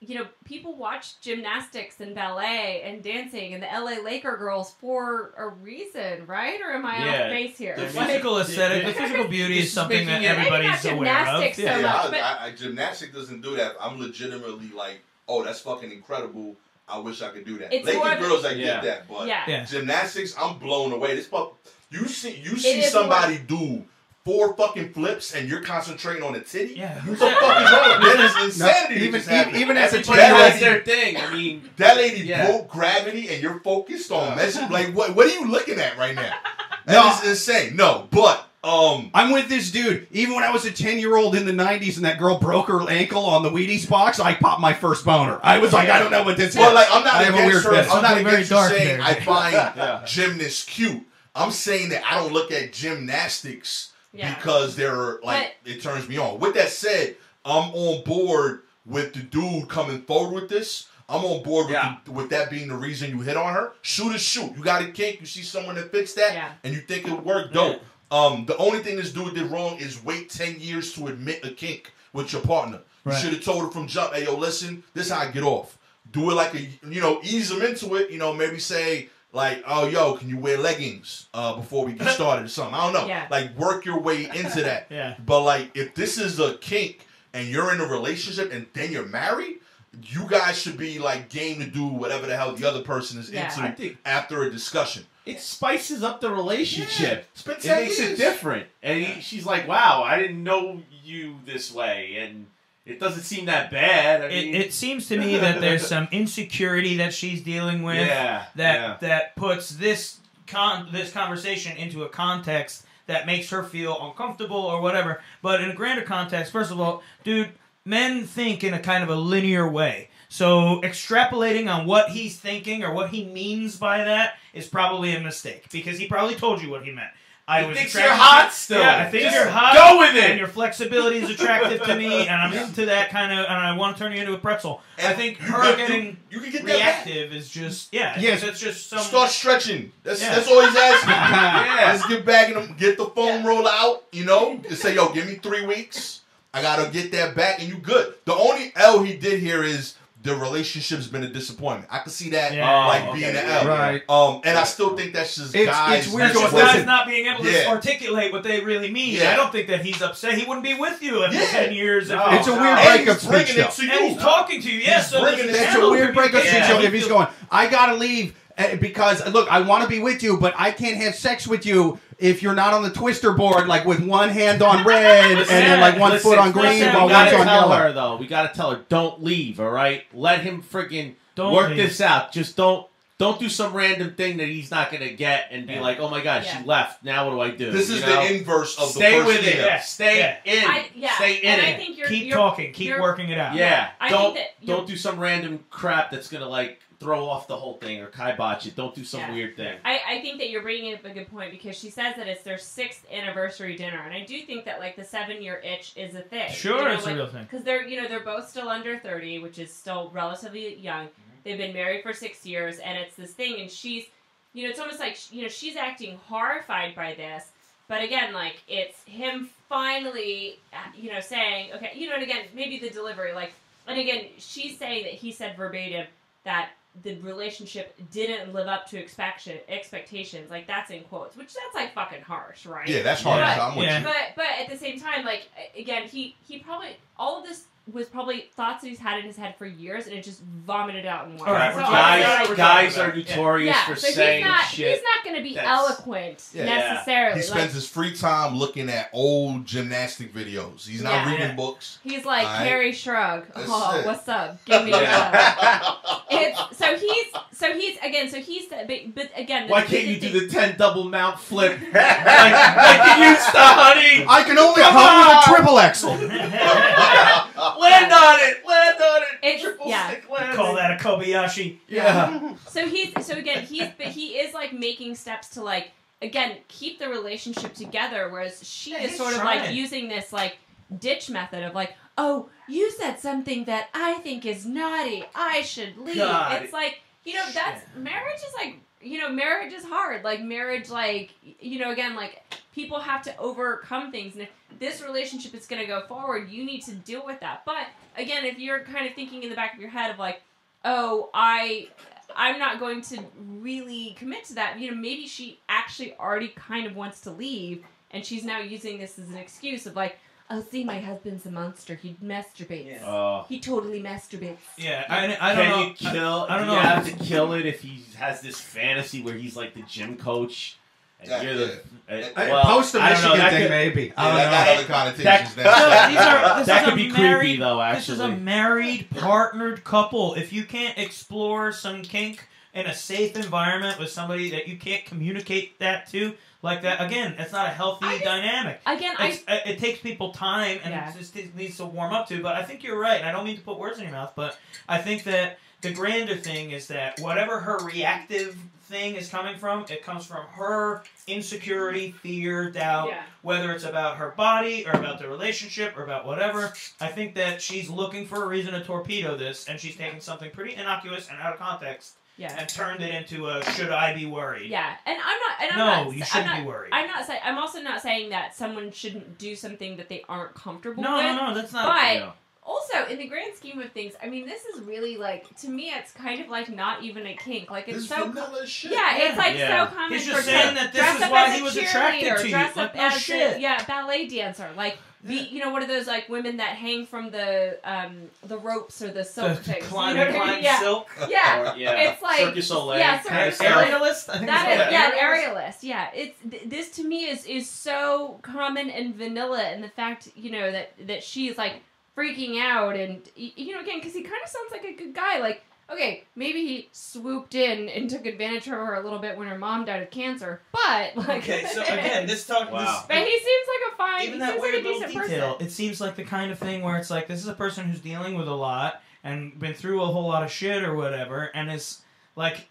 Speaker 2: you know people watch gymnastics and ballet and dancing and the LA Laker girls for a reason, right? Or am I
Speaker 3: Yeah.
Speaker 2: off base here?
Speaker 5: The
Speaker 3: Like-
Speaker 5: physical aesthetic, the physical beauty is
Speaker 3: is
Speaker 5: something that
Speaker 3: making it-
Speaker 2: Maybe not
Speaker 5: everybody's aware of.
Speaker 2: gymnastics so
Speaker 5: Yeah.
Speaker 4: Yeah,
Speaker 2: much,
Speaker 4: I,
Speaker 2: but-
Speaker 4: I, I, gymnastic doesn't do that. I'm legitimately like, oh, that's fucking incredible. I wish I could do that.
Speaker 2: It's more
Speaker 4: Laker girls, I
Speaker 3: Yeah.
Speaker 4: get that, but
Speaker 2: yeah.
Speaker 5: Yeah.
Speaker 4: gymnastics, I'm blown away. This pup, you see, you see
Speaker 2: is
Speaker 4: somebody do four fucking flips, and you're concentrating on a titty.
Speaker 5: Yeah.
Speaker 4: What the fuck is wrong? That is insanity. that
Speaker 1: even-
Speaker 4: just happened.
Speaker 1: even as a
Speaker 3: Everybody
Speaker 4: That
Speaker 3: has
Speaker 4: lady-
Speaker 3: their thing. I mean,
Speaker 4: That lady
Speaker 3: Yeah.
Speaker 4: broke gravity, and you're focused on
Speaker 3: Yeah.
Speaker 4: messing. Like, what? What are you looking at right now?
Speaker 1: No.
Speaker 4: That is insane. No, but um,
Speaker 1: I'm with this dude. Even when I was a 10 year old in the 90s and that girl broke her ankle on the Wheaties box, I popped my first boner. I was like, I don't know what this
Speaker 4: well,
Speaker 1: is.
Speaker 4: like I'm not
Speaker 1: I have a weird
Speaker 4: against her. I'm not
Speaker 5: Something very
Speaker 4: against you
Speaker 5: dark
Speaker 4: saying
Speaker 5: there.
Speaker 4: I find
Speaker 3: Yeah.
Speaker 4: gymnasts cute. I'm saying that I don't look at gymnastics
Speaker 2: Yeah.
Speaker 4: because they're like it turns me on. With that said, I'm on board with the dude coming forward with this. I'm on board with,
Speaker 3: Yeah.
Speaker 4: the, with that being the reason you hit on her. Shoot is shoot. You got a kink. You see someone that fits that,
Speaker 2: Yeah.
Speaker 4: and you think it worked. Dope. Um, the only thing this dude did wrong is wait ten years to admit a kink with your partner. You should have told her from jump. Hey, yo, listen, this how I get off. Do it like a, you know, ease them into it. You know, maybe say like, oh, yo, can you wear leggings uh, before we get started or something? I don't know.
Speaker 2: Yeah.
Speaker 4: Like work your way into that.
Speaker 5: Yeah.
Speaker 4: But like, if this is a kink and you're in a relationship and then you're married, you guys should be like game to do whatever the hell the other person is
Speaker 2: Yeah.
Speaker 4: into
Speaker 3: I think
Speaker 4: after a discussion.
Speaker 3: it spices up the relationship.
Speaker 4: It's been
Speaker 3: It
Speaker 4: 10
Speaker 3: makes it
Speaker 4: years.
Speaker 3: different. And he, she's like, "Wow, I didn't know you this way," and it doesn't seem that bad. I
Speaker 5: It,
Speaker 3: mean,
Speaker 5: it seems to me that there's some insecurity that she's dealing with
Speaker 3: yeah,
Speaker 5: that
Speaker 3: yeah.
Speaker 5: that puts this con this conversation into a context that makes her feel uncomfortable or whatever. But in a grander context, first of all, dude, men think in a kind of a linear way. So extrapolating on what he's thinking or what he means by that is probably a mistake because he probably told you what he meant. I
Speaker 3: He
Speaker 5: was
Speaker 3: thinks you're hot still.
Speaker 5: Yeah, I think
Speaker 3: Just
Speaker 5: you're hot.
Speaker 3: go with it.
Speaker 5: And your flexibility is attractive to me, and I'm into that kind of, and I want to turn you into a pretzel. I think
Speaker 4: you
Speaker 5: her
Speaker 4: got-
Speaker 5: getting
Speaker 4: you can get that
Speaker 5: reactive is just yeah.
Speaker 1: Yes.
Speaker 5: it's just some.
Speaker 4: Start stretching. That's
Speaker 5: Yeah.
Speaker 4: that's all he's asking.
Speaker 3: Yeah.
Speaker 4: Let's get back and get the foam roll out, you know? Just say, yo, give me three weeks. I gotta get that back and you good. The only L he did here is the relationship's been a disappointment. I can see that
Speaker 5: Yeah.
Speaker 4: like
Speaker 3: Oh,
Speaker 4: being
Speaker 3: okay.
Speaker 4: an L.
Speaker 1: Right.
Speaker 4: Um and I still think that's just
Speaker 1: It's-
Speaker 4: guys
Speaker 1: it's weird
Speaker 5: That's just guys not being able to
Speaker 4: Yeah.
Speaker 5: articulate what they really mean.
Speaker 4: Yeah.
Speaker 5: I don't think that he's upset. He wouldn't be with you in
Speaker 4: Yeah.
Speaker 5: ten years. If
Speaker 3: No.
Speaker 1: It's a weird
Speaker 4: and
Speaker 1: breakup
Speaker 4: he's bringing
Speaker 1: speech,
Speaker 4: it
Speaker 1: though.
Speaker 4: to
Speaker 5: and he's talking to you. Yeah, so
Speaker 4: bringing
Speaker 5: there's a
Speaker 1: That's a weird breakup
Speaker 5: communication.
Speaker 1: speech.
Speaker 5: Yeah,
Speaker 1: if he's going, I gotta leave uh, because look, I want to be with you, but I can't have sex with you if you're not on the twister board, like with one hand on red and then like one
Speaker 3: Listen,
Speaker 1: foot on green
Speaker 5: listen,
Speaker 1: while
Speaker 3: we
Speaker 1: one's
Speaker 3: gotta
Speaker 1: on
Speaker 3: tell
Speaker 1: yellow.
Speaker 3: her though. We gotta tell her don't leave. All right, let him friggin'
Speaker 5: Don't
Speaker 3: work
Speaker 5: leave.
Speaker 3: this out. Just don't don't do some random thing that he's not gonna get and be
Speaker 5: Yeah.
Speaker 3: like, oh my god,
Speaker 2: Yeah.
Speaker 3: she left. Now what do I do?
Speaker 4: This
Speaker 3: You
Speaker 4: is
Speaker 3: know?
Speaker 4: the inverse of
Speaker 3: Stay
Speaker 4: the first
Speaker 3: with it.
Speaker 5: Yeah.
Speaker 3: Stay
Speaker 5: Yeah.
Speaker 3: in.
Speaker 2: I, yeah,
Speaker 3: Stay in
Speaker 2: and
Speaker 3: it.
Speaker 2: I think you're,
Speaker 5: keep
Speaker 2: you're,
Speaker 5: talking, keep working it out.
Speaker 3: yeah.
Speaker 2: I
Speaker 3: don't
Speaker 2: think that
Speaker 3: don't do some random crap that's gonna like throw off the whole thing or kibosh it. Don't do some
Speaker 2: Yeah.
Speaker 3: weird thing.
Speaker 2: I, I think that you're bringing up a good point because she says that it's their sixth anniversary dinner, and I do think that like the seven year itch is a thing.
Speaker 5: Sure,
Speaker 2: you know,
Speaker 5: it's a real thing.
Speaker 2: because they're you know they're both still under 30 which is still relatively young mm-hmm. they've been married for six years and it's this thing and she's you know it's almost like you know she's acting horrified by this but again like it's him finally you know saying okay you know and again maybe the delivery like and again she's saying that he said verbatim that the relationship didn't live up to expectation expectations like that's in quotes which that's like fucking harsh right
Speaker 4: Yeah, that's hard.
Speaker 2: But-
Speaker 4: I'm with
Speaker 5: Yeah.
Speaker 4: you.
Speaker 2: but but at the same time, like again, he he probably all of this was probably thoughts that he's had in his head for years, and it just vomited out in one.
Speaker 5: All right,
Speaker 2: So
Speaker 5: we're
Speaker 3: guys,
Speaker 2: feel
Speaker 5: we're
Speaker 2: like-
Speaker 3: guys are
Speaker 5: about it. Yeah.
Speaker 3: notorious
Speaker 2: yeah,
Speaker 3: for
Speaker 2: so
Speaker 3: saying
Speaker 2: he's not
Speaker 3: shit.
Speaker 2: he's not going to be
Speaker 3: that's-
Speaker 2: eloquent
Speaker 4: Yeah.
Speaker 2: necessarily.
Speaker 4: He spends
Speaker 2: like,
Speaker 4: his free time looking at old gymnastic videos. He's not
Speaker 2: Yeah.
Speaker 4: reading
Speaker 5: Yeah.
Speaker 4: books.
Speaker 2: he's like
Speaker 4: Alright.
Speaker 2: Kerri Strug.
Speaker 4: That's
Speaker 2: oh,
Speaker 4: it.
Speaker 2: what's up? Give me a
Speaker 3: Yeah.
Speaker 2: hug. So he's so he's again so he's but, but again.
Speaker 3: Why
Speaker 2: the-
Speaker 3: can't
Speaker 2: the
Speaker 3: you
Speaker 2: thing-
Speaker 3: do the ten double mount flip like, like you used to, honey?
Speaker 1: I can only
Speaker 3: Come
Speaker 1: come with a triple axel.
Speaker 3: land on it, land on it.
Speaker 2: It's-
Speaker 3: Triple
Speaker 2: yeah.
Speaker 3: stick landing.
Speaker 5: Call that a Kobayashi.
Speaker 3: Yeah.
Speaker 2: So he's so again he's but he is like making steps to like again keep the relationship together, whereas she
Speaker 5: Yeah,
Speaker 2: is
Speaker 5: he's
Speaker 2: sort of like using this like ditch method of like, oh, you said something that I think is naughty. I should leave.
Speaker 3: God.
Speaker 2: It's like you know that's marriage is like you know marriage is hard. Like marriage, like you know again like people have to overcome things and if this relationship is going to go forward you need to deal with that but again if you're kind of thinking in the back of your head of like oh i i'm not going to really commit to that you know maybe she actually already kind of wants to leave and she's now using this as an excuse of like oh see my husband's a monster he masturbates
Speaker 7: Yeah.
Speaker 3: Oh.
Speaker 2: he totally masturbates
Speaker 5: Yeah, I, I don't
Speaker 3: Can
Speaker 5: know.
Speaker 3: you kill?
Speaker 5: I don't know.
Speaker 3: You have to kill it if he has this fantasy where he's like the gym coach. And
Speaker 4: Yeah,
Speaker 3: you're the, uh, well,
Speaker 1: Post the
Speaker 3: I don't know,
Speaker 1: thing,
Speaker 3: could-
Speaker 1: maybe.
Speaker 4: Yeah,
Speaker 1: I don't
Speaker 4: that
Speaker 1: know.
Speaker 4: got other connotations
Speaker 3: That-
Speaker 4: now.
Speaker 5: So these are, this
Speaker 3: That
Speaker 5: is
Speaker 3: could
Speaker 5: a
Speaker 3: be creepy, though, actually.
Speaker 5: This is a married, partnered couple. If you can't explore some kink in a safe environment with somebody that you can't communicate that to, like that, again, it's not a healthy
Speaker 2: just-
Speaker 5: dynamic.
Speaker 2: again i
Speaker 5: it, uh, it takes people time and
Speaker 2: Yeah.
Speaker 5: it just it needs to warm up to. But I think you're right, and I don't mean to put words in your mouth, but I think that the grander thing is that whatever her reactive thing is coming from, it comes from her insecurity, fear, doubt,
Speaker 2: yeah
Speaker 5: whether it's about her body or about the relationship or about whatever. I think that she's looking for a reason to torpedo this, and she's taken something pretty innocuous and out of context
Speaker 2: yeah
Speaker 5: and turned it into a "should I be worried?"
Speaker 2: yeah and i'm not and i'm
Speaker 5: No,
Speaker 2: not
Speaker 5: you shouldn't
Speaker 2: not,
Speaker 5: be worried.
Speaker 2: I'm not saying. I'm also not saying that someone shouldn't do something that they aren't comfortable
Speaker 5: no,
Speaker 2: with.
Speaker 5: no, no, that's not.
Speaker 2: But
Speaker 3: Yeah.
Speaker 2: Also, in the grand scheme of things, I mean, this is really like to me, it's kind of like not even a kink. Like it's
Speaker 4: This
Speaker 2: so.
Speaker 4: vanilla shit.
Speaker 2: Yeah, it's like
Speaker 3: Yeah.
Speaker 2: so common
Speaker 5: He's
Speaker 2: for
Speaker 5: just
Speaker 2: to
Speaker 5: saying that this
Speaker 2: dress
Speaker 5: is
Speaker 2: up
Speaker 5: why
Speaker 2: as
Speaker 5: he
Speaker 2: a
Speaker 5: was attracted
Speaker 2: cheerleader,
Speaker 5: to you.
Speaker 2: Dress
Speaker 5: Like,
Speaker 2: up
Speaker 5: no
Speaker 2: as
Speaker 5: shit.
Speaker 2: A, yeah, ballet dancer. Like be you know one of those like women that hang from the um the ropes or the silk
Speaker 5: The
Speaker 2: things.
Speaker 5: climb
Speaker 2: you know
Speaker 5: and
Speaker 2: what I
Speaker 5: climb
Speaker 2: mean? yeah.
Speaker 5: silk.
Speaker 2: Yeah.
Speaker 3: Or, yeah.
Speaker 2: It's like-
Speaker 3: Cirque du Soleil.
Speaker 2: yeah,
Speaker 3: kind of
Speaker 2: Cirque du
Speaker 3: stuff.
Speaker 5: Aerialist, I think
Speaker 2: That
Speaker 5: it's
Speaker 2: is
Speaker 5: called
Speaker 2: yeah, an
Speaker 5: aerialist.
Speaker 2: aerialist. Yeah, it's th- this to me is is so common and vanilla, and the fact you know that that she's like freaking out, and you know again because he kind of sounds like a good guy. Like okay, maybe he swooped in and took advantage of her a little bit when her mom died of cancer, but like,
Speaker 7: Okay, so again, this talk.
Speaker 3: Wow.
Speaker 2: but he seems like a fine,
Speaker 7: Even
Speaker 2: he
Speaker 7: that
Speaker 2: seems like a
Speaker 7: weird little
Speaker 2: decent
Speaker 5: detail.
Speaker 2: person.
Speaker 5: It seems like the kind of thing where it's like this is a person who's dealing with a lot and been through a whole lot of shit or whatever, and is like.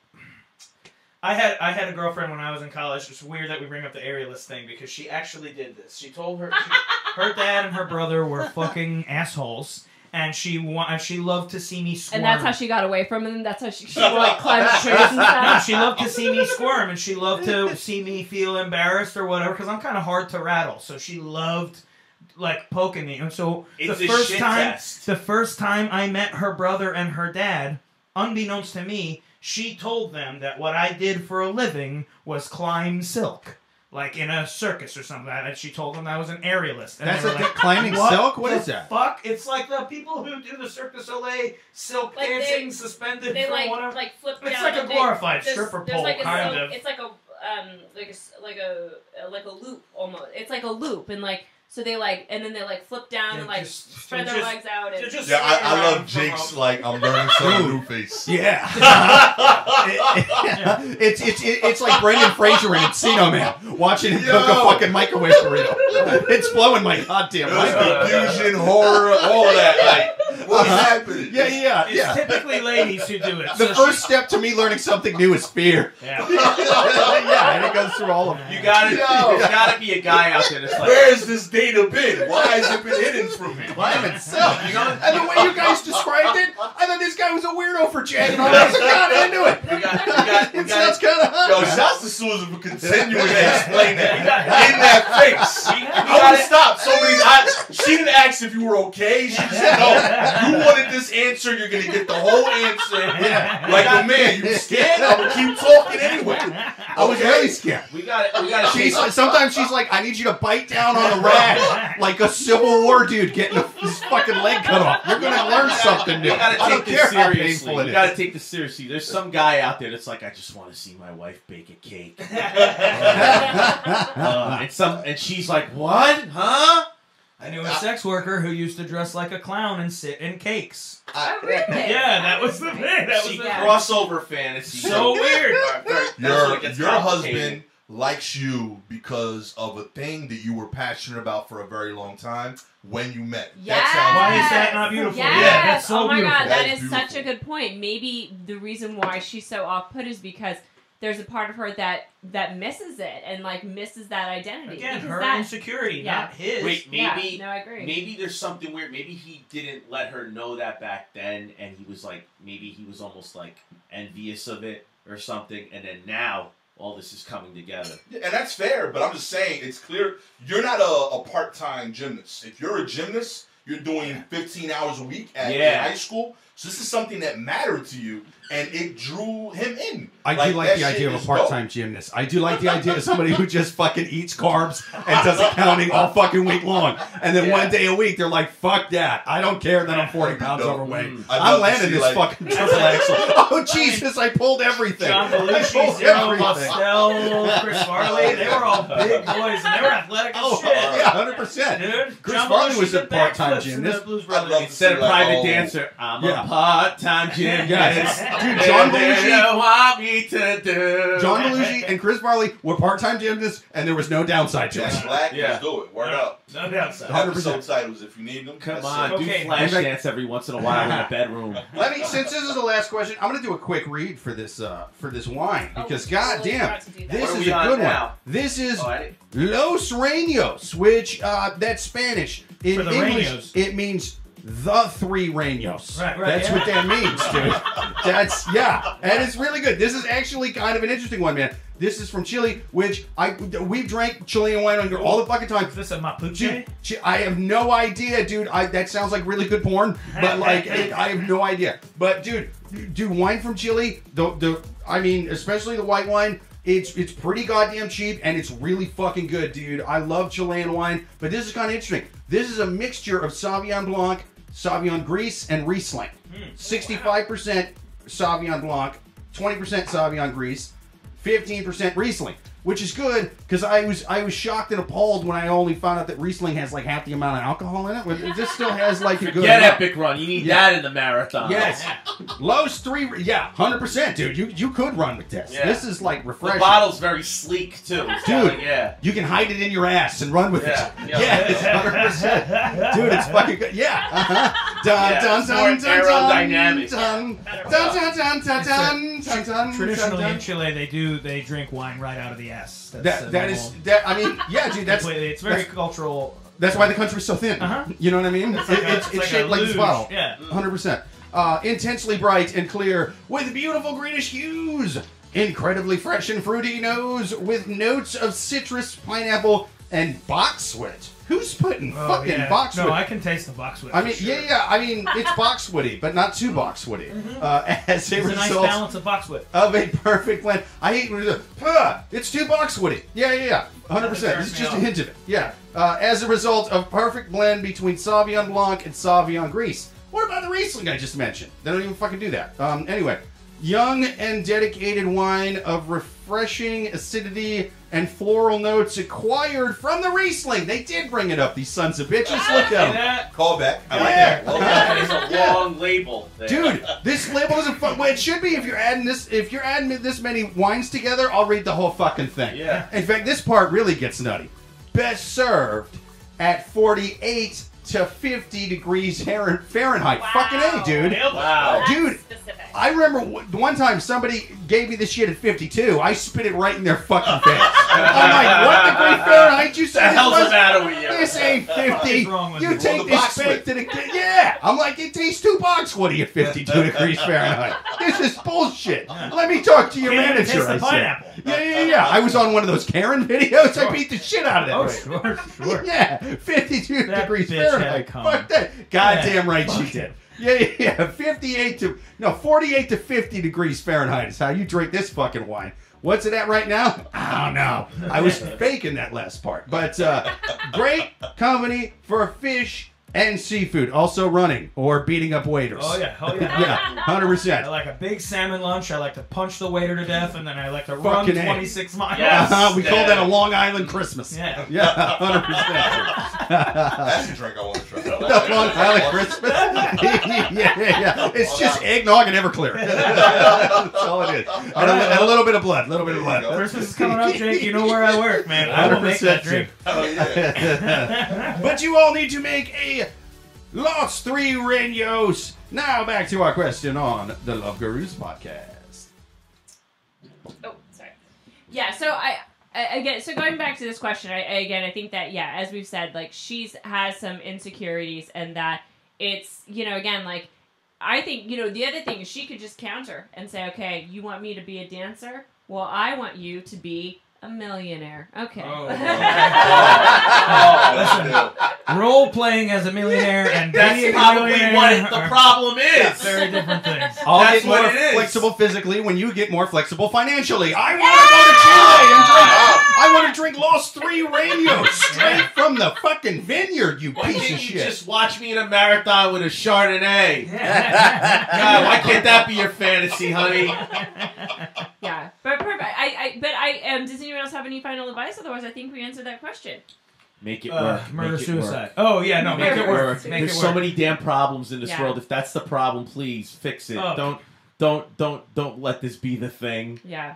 Speaker 5: I had I had a girlfriend when I was in college. It's weird that we bring up the aerialist thing because she actually did this. She told her she, her dad and her brother were fucking assholes, and she wa- she loved to see me squirm.
Speaker 2: And that's how she got away from him. That's how she, she like climbed trees and
Speaker 5: No,
Speaker 2: stuff.
Speaker 5: she loved to see me squirm, and she loved to see me feel embarrassed or whatever. Because I'm kind of hard to rattle, so she loved like poking me. And so
Speaker 3: It's
Speaker 5: the
Speaker 3: a
Speaker 5: first
Speaker 3: shit
Speaker 5: time,
Speaker 3: test.
Speaker 5: the first time I met her brother and her dad, unbeknownst to me, she told them that what I did for a living was climb silk. Like in a circus or something, and she told them I was an aerialist. And
Speaker 1: That's
Speaker 5: they
Speaker 1: a
Speaker 5: like,
Speaker 1: climbing
Speaker 5: what
Speaker 1: silk. What
Speaker 5: the
Speaker 1: is that?
Speaker 5: Fuck! It's like the people who do the Cirque du Soleil silk
Speaker 2: Like they-
Speaker 5: dancing suspended
Speaker 2: They
Speaker 5: from
Speaker 2: like
Speaker 5: whatever.
Speaker 2: like flip
Speaker 5: It's
Speaker 2: down.
Speaker 5: like a
Speaker 2: and they-
Speaker 5: glorified
Speaker 2: there's-
Speaker 5: stripper
Speaker 2: there's
Speaker 5: pole,
Speaker 2: like a
Speaker 5: kind
Speaker 2: silk-
Speaker 5: of.
Speaker 2: It's like a um like a s- like a uh, like a loop almost. It's like a loop and like so they like and then they like flip down
Speaker 5: Yeah,
Speaker 2: and like
Speaker 5: just-
Speaker 2: spread their
Speaker 5: just-
Speaker 2: legs out and
Speaker 5: just-
Speaker 4: Yeah, I, I love Jake's like I'm learning something new face.
Speaker 1: Yeah. it's it's it's like Brendan Fraser in Encino Man watching him cook a fucking microwave burrito. It's blowing my goddamn
Speaker 4: There's
Speaker 1: mind.
Speaker 4: confusion, horror, all that. Like, what's
Speaker 1: Uh-huh.
Speaker 4: happening?
Speaker 1: Yeah, yeah,
Speaker 5: It's
Speaker 1: yeah.
Speaker 5: typically ladies who do it.
Speaker 1: The
Speaker 5: so
Speaker 1: first step to me learning something new is fear.
Speaker 5: she- yeah.
Speaker 1: yeah, and it goes through all of them.
Speaker 3: You gotta,
Speaker 4: Yo.
Speaker 3: there's gotta be a guy out there that's like,
Speaker 4: Where's this data been? Why has it been hidden from me?
Speaker 1: Climb itself. You know? And the way you guys described it, I thought this guy was a weirdo for chatting on this. I got into it.
Speaker 3: we got, we got, we
Speaker 1: It sounds kind of
Speaker 4: Yo,
Speaker 1: hot.
Speaker 4: shouts to Susan for continuing to explain that in that face.
Speaker 3: we, we
Speaker 4: I would stop. So many. I, she didn't ask if you were okay. She said, "No, you wanted this answer. You're gonna get the whole answer."
Speaker 1: Yeah.
Speaker 4: Like a man, you scared? I'm gonna keep talking anyway.
Speaker 1: I was really scared.
Speaker 3: We got it. We got to
Speaker 1: She's sometimes she's like, I need you to bite down on the rag like a Civil War dude getting a, his fucking leg cut off. You're gonna learn something new.
Speaker 3: We gotta
Speaker 1: I don't
Speaker 3: take
Speaker 1: care
Speaker 3: this
Speaker 1: how
Speaker 3: seriously.
Speaker 1: painful it
Speaker 3: We
Speaker 1: is.
Speaker 3: gotta take this seriously. There's some guy out there that's like, I just want to see my wife bake a cake. Uh, and some, and she's like, what? Huh?
Speaker 5: I knew a sex worker who used to dress like a clown and sit in cakes.
Speaker 2: Oh, really?
Speaker 5: Yeah, that was the thing. That was
Speaker 3: She
Speaker 5: the
Speaker 2: Yeah.
Speaker 3: crossover fantasy.
Speaker 5: So weird.
Speaker 4: Your
Speaker 3: it
Speaker 4: your husband likes you because of a thing that you were passionate about for a very long time when you met.
Speaker 2: Yes.
Speaker 4: That sounds
Speaker 5: Why is that not beautiful?
Speaker 2: Yes.
Speaker 5: Yeah, that's so
Speaker 2: oh my
Speaker 5: beautiful.
Speaker 2: god, that
Speaker 4: That's
Speaker 2: is such a good point. Maybe the reason why she's so off put is because there's a part of her that that misses it and like misses that identity.
Speaker 5: Again, her
Speaker 2: that,
Speaker 5: insecurity,
Speaker 2: Yeah.
Speaker 5: not his.
Speaker 3: Wait, maybe
Speaker 2: yeah, no, I agree.
Speaker 3: maybe there's something weird. Maybe he didn't let her know that back then, and he was like, maybe he was almost like envious of it or something, and then now all this is coming together.
Speaker 4: Yeah, and that's fair, but I'm just saying it's clear you're not a, a part time gymnast. If you're a gymnast, you're doing 15 hours a week at
Speaker 3: Yeah.
Speaker 4: high school. So this is something that mattered to you, and it drew him in.
Speaker 1: I do like the idea of a part-time gymnast. I do like the idea of somebody who just fucking eats carbs and does accounting all fucking week long. And then
Speaker 3: Yeah.
Speaker 1: one day a week, they're like, fuck that. I don't care that I'm 40 pounds
Speaker 4: No.
Speaker 1: overweight.
Speaker 3: Mm.
Speaker 4: I'd
Speaker 1: I'm landing this
Speaker 4: like-
Speaker 1: fucking triple axel. Oh, Jesus, I pulled everything.
Speaker 5: John
Speaker 1: I
Speaker 5: Belushi,
Speaker 1: pulled
Speaker 5: Zero
Speaker 1: everything.
Speaker 5: Mostel, Chris Farley, they were all big boys and they were athletic as
Speaker 1: Oh,
Speaker 5: shit.
Speaker 1: yeah, 100%.
Speaker 5: Dude,
Speaker 1: Chris
Speaker 5: John
Speaker 1: Farley was a part-time gymnast.
Speaker 5: the Blues
Speaker 4: I'd
Speaker 5: Brothers.
Speaker 4: love to
Speaker 3: Instead of
Speaker 4: like,
Speaker 3: private
Speaker 4: oh,
Speaker 3: dancer, I'm
Speaker 1: Yeah.
Speaker 3: a part-time gymnast.
Speaker 1: Yes. Dude, John
Speaker 3: they
Speaker 1: Belushi-
Speaker 3: don't want me to do.
Speaker 1: John Belushi and Chris Farley were part-time gymnasts, and there was no downside to
Speaker 4: Jack
Speaker 1: it.
Speaker 4: Black,
Speaker 3: Yeah.
Speaker 4: let's do it. Word up.
Speaker 5: No downside.
Speaker 1: 100%.
Speaker 4: Episode titles if you need them.
Speaker 3: Come
Speaker 4: That's
Speaker 3: on,
Speaker 4: it.
Speaker 3: do
Speaker 5: Okay.
Speaker 3: flash
Speaker 1: In fact-
Speaker 3: dance every once in a while in a bedroom.
Speaker 1: Let me, since this is the last question, I'm going to do a quick read for this uh, for this wine
Speaker 2: Oh,
Speaker 1: because,
Speaker 2: we totally
Speaker 1: goddamn,
Speaker 2: forgot to do that.
Speaker 1: this is a
Speaker 3: on
Speaker 1: good one. This is
Speaker 3: Oh,
Speaker 1: Los Reinos, which uh, that's Spanish. In
Speaker 5: For the
Speaker 1: English,
Speaker 5: Reinos.
Speaker 1: it means the three Reinos.
Speaker 5: Right, right,
Speaker 1: That's
Speaker 5: yeah.
Speaker 1: what that means, dude. That's yeah, and it's really good. This is actually kind of an interesting one, man. This is from Chile, which I we've drank Chilean wine on here all the fucking time.
Speaker 5: Is this a Mapuche?
Speaker 1: Dude, I have no idea, dude. I, that sounds like really good porn, but like it, I have no idea. But dude, dude, wine from Chile, the the I mean, especially the white wine, it's it's pretty goddamn cheap and it's really fucking good, dude. I love Chilean wine, but this is kind of interesting. This is a mixture of Sauvignon Blanc, Sauvignon Gris, and Riesling. Sixty-five percent Sauvignon Blanc, twenty percent Sauvignon Gris, fifteen percent Riesling. Which is good because I was I was shocked and appalled when I only found out that Riesling has like half the amount of alcohol in it. But This still has like a good.
Speaker 3: Get
Speaker 1: amount.
Speaker 3: Epic Run. You need
Speaker 1: Yeah.
Speaker 3: that in the marathon.
Speaker 1: Yes, Lowe's three. Yeah, hundred percent, dude. You you could run with this.
Speaker 3: Yeah.
Speaker 1: This is like
Speaker 3: The bottle's very sleek too.
Speaker 1: Dude.
Speaker 3: Yeah.
Speaker 1: You can hide it in your ass and run with
Speaker 3: Yeah.
Speaker 1: it.
Speaker 3: Yeah.
Speaker 1: Yeah, it's hundred percent, dude. It's fucking good. Yeah. Uh-huh. Dun,
Speaker 3: Yeah,
Speaker 1: dun,
Speaker 3: it's
Speaker 1: dun,
Speaker 3: more
Speaker 1: dun, dun,
Speaker 3: aerodynamic.
Speaker 1: Dun, dun, dun, dun, dun, dun, dun, dun,
Speaker 5: Traditionally
Speaker 1: dun,
Speaker 5: in
Speaker 1: dun.
Speaker 5: Chile, they do they drink wine right out of the ass. That's
Speaker 1: That that is
Speaker 5: normal-
Speaker 1: that. I mean, yeah, dude. That's
Speaker 5: it's very
Speaker 1: that's-
Speaker 5: cultural.
Speaker 1: That's why the country's so thin.
Speaker 5: Uh-huh.
Speaker 1: You know what I mean?
Speaker 5: It's
Speaker 1: It-
Speaker 5: like a-
Speaker 1: it's,
Speaker 5: it's
Speaker 1: it's
Speaker 5: like
Speaker 1: shaped like this bottle.
Speaker 5: Yeah.
Speaker 1: 100%. Uh, intensely bright and clear with beautiful greenish hues. Incredibly fresh and fruity nose with notes of citrus, pineapple, and boxwood. Who's putting
Speaker 5: Oh,
Speaker 1: fucking
Speaker 5: yeah.
Speaker 1: boxwood?
Speaker 5: No, I can taste the boxwood.
Speaker 1: I mean,
Speaker 5: sure.
Speaker 1: yeah, yeah. I mean, it's boxwoody, but not too boxwoody. Uh, as a
Speaker 5: a nice balance of boxwood.
Speaker 1: of a perfect blend. I hate when it's it's too boxwoody. Yeah, yeah, yeah. 100%. This is just a hint of it. Yeah. Uh, as a result of perfect blend between Sauvignon Blanc and Sauvignon Gris. What about the Riesling I just mentioned? They don't even fucking do that. Um, anyway, young and dedicated wine of refreshing acidity and floral notes acquired from the Riesling. They did bring it up, these sons of bitches. Ah,
Speaker 5: look
Speaker 1: at them.
Speaker 5: that?
Speaker 4: Call back. I like
Speaker 1: Yeah.
Speaker 4: that.
Speaker 3: Well,
Speaker 4: Call
Speaker 3: that
Speaker 4: back.
Speaker 3: is a
Speaker 1: Yeah.
Speaker 3: long label. There.
Speaker 1: Dude, this label isn't fun. Well, it should be if you're adding this. If you're adding this many wines together, I'll read the whole fucking thing.
Speaker 3: Yeah.
Speaker 1: In fact, this part really gets nutty. Best served at 48 to 50 degrees Fahrenheit.
Speaker 2: Wow.
Speaker 1: Fucking a, dude.
Speaker 3: Wow.
Speaker 2: That's
Speaker 1: Dude,
Speaker 2: Specific.
Speaker 1: I remember w- one time somebody gave me this shit at 52. I spit it right in their fucking face. I'm like, what degree Fahrenheit you
Speaker 3: What the
Speaker 1: said?
Speaker 3: hell's
Speaker 1: this
Speaker 3: the matter with you?
Speaker 1: This ain't 50.
Speaker 5: wrong
Speaker 1: You
Speaker 5: you?
Speaker 1: take
Speaker 4: Well, the
Speaker 1: this
Speaker 4: box
Speaker 1: to the Yeah. I'm like, it tastes too boxwoody at 52 degrees Fahrenheit. This is bullshit. Let me talk to your
Speaker 5: Can't
Speaker 1: manager.
Speaker 5: taste the
Speaker 1: I said.
Speaker 5: pineapple.
Speaker 1: Yeah, yeah, yeah. I was on one of those Karen videos. I beat the shit out of that.
Speaker 5: Oh,
Speaker 1: bitch.
Speaker 5: sure, sure.
Speaker 1: Yeah, 52
Speaker 5: That
Speaker 1: degrees
Speaker 5: bitch
Speaker 1: Fahrenheit.
Speaker 5: It coming.
Speaker 1: Fuck that. Goddamn
Speaker 5: Yeah,
Speaker 1: right she did. Yeah, yeah, yeah. 58 to, no, 48 to 50 degrees Fahrenheit is how you drink this fucking wine. What's it at right now? I don't know. I was faking that last part. But uh, great company for fish and seafood. Also running or beating up waiters.
Speaker 5: Oh yeah, oh yeah.
Speaker 1: Yeah, 100%.
Speaker 5: I like a big salmon lunch. I like to punch the waiter to death, and then I like to run
Speaker 1: Fucking A.
Speaker 5: 26 miles.
Speaker 3: Yes.
Speaker 1: Uh-huh, we call that a Long Island Christmas.
Speaker 5: Yeah.
Speaker 1: Yeah, 100%.
Speaker 4: That's a drink I want to try.
Speaker 1: The Long of Christmas. yeah, yeah, yeah. It's just eggnog and Everclear. That's all it is. And a, and a little bit of blood. A little bit of blood.
Speaker 5: Christmas is coming up, Jake. You know where I work, man. I will make
Speaker 1: 100%
Speaker 5: that drink.
Speaker 4: Oh yeah.
Speaker 1: but you all need to make a Lost Three Radios. Now back to our question on the Love Gurus podcast.
Speaker 2: Oh, sorry. Yeah, so I, I again, so going back to this question, I, again, I think that yeah, as we've said, like she's has some insecurities, and that it's you know again like I think you know the other thing is she could just counter and say, okay, you want me to be a dancer? Well, I want you to be a millionaire. Okay.
Speaker 5: Oh.
Speaker 3: Oh,
Speaker 5: Role playing as a millionaire and
Speaker 3: That's
Speaker 5: being a
Speaker 3: probably
Speaker 5: millionaire
Speaker 3: what it, the
Speaker 5: are
Speaker 3: problem is.
Speaker 5: very different things.
Speaker 1: I'll
Speaker 3: That's
Speaker 1: get more
Speaker 3: what it is.
Speaker 1: flexible physically when you get more flexible financially. I want to go to Chile and drink. I want to drink Lost Three Radios straight from the fucking vineyard. You
Speaker 3: Why
Speaker 1: piece
Speaker 3: can't
Speaker 1: of
Speaker 3: you
Speaker 1: shit.
Speaker 3: just watch me in a marathon with a Chardonnay? God, why can't that be your fantasy, honey?
Speaker 2: yeah, but perfect. I, I, but I, um, does anyone else have any final advice? Otherwise, I think we answered that question.
Speaker 3: Make it
Speaker 5: Uh,
Speaker 3: work.
Speaker 5: murder
Speaker 3: Make it
Speaker 5: suicide.
Speaker 3: work.
Speaker 5: Oh yeah, no, make,
Speaker 2: Make
Speaker 5: it
Speaker 2: it
Speaker 5: work.
Speaker 2: work.
Speaker 5: Make
Speaker 3: There's
Speaker 5: it
Speaker 3: so many damn problems in this
Speaker 2: Yeah.
Speaker 3: world. If that's the problem, please fix it.
Speaker 5: Oh.
Speaker 3: Don't, don't, don't, don't let this be the thing.
Speaker 2: Yeah.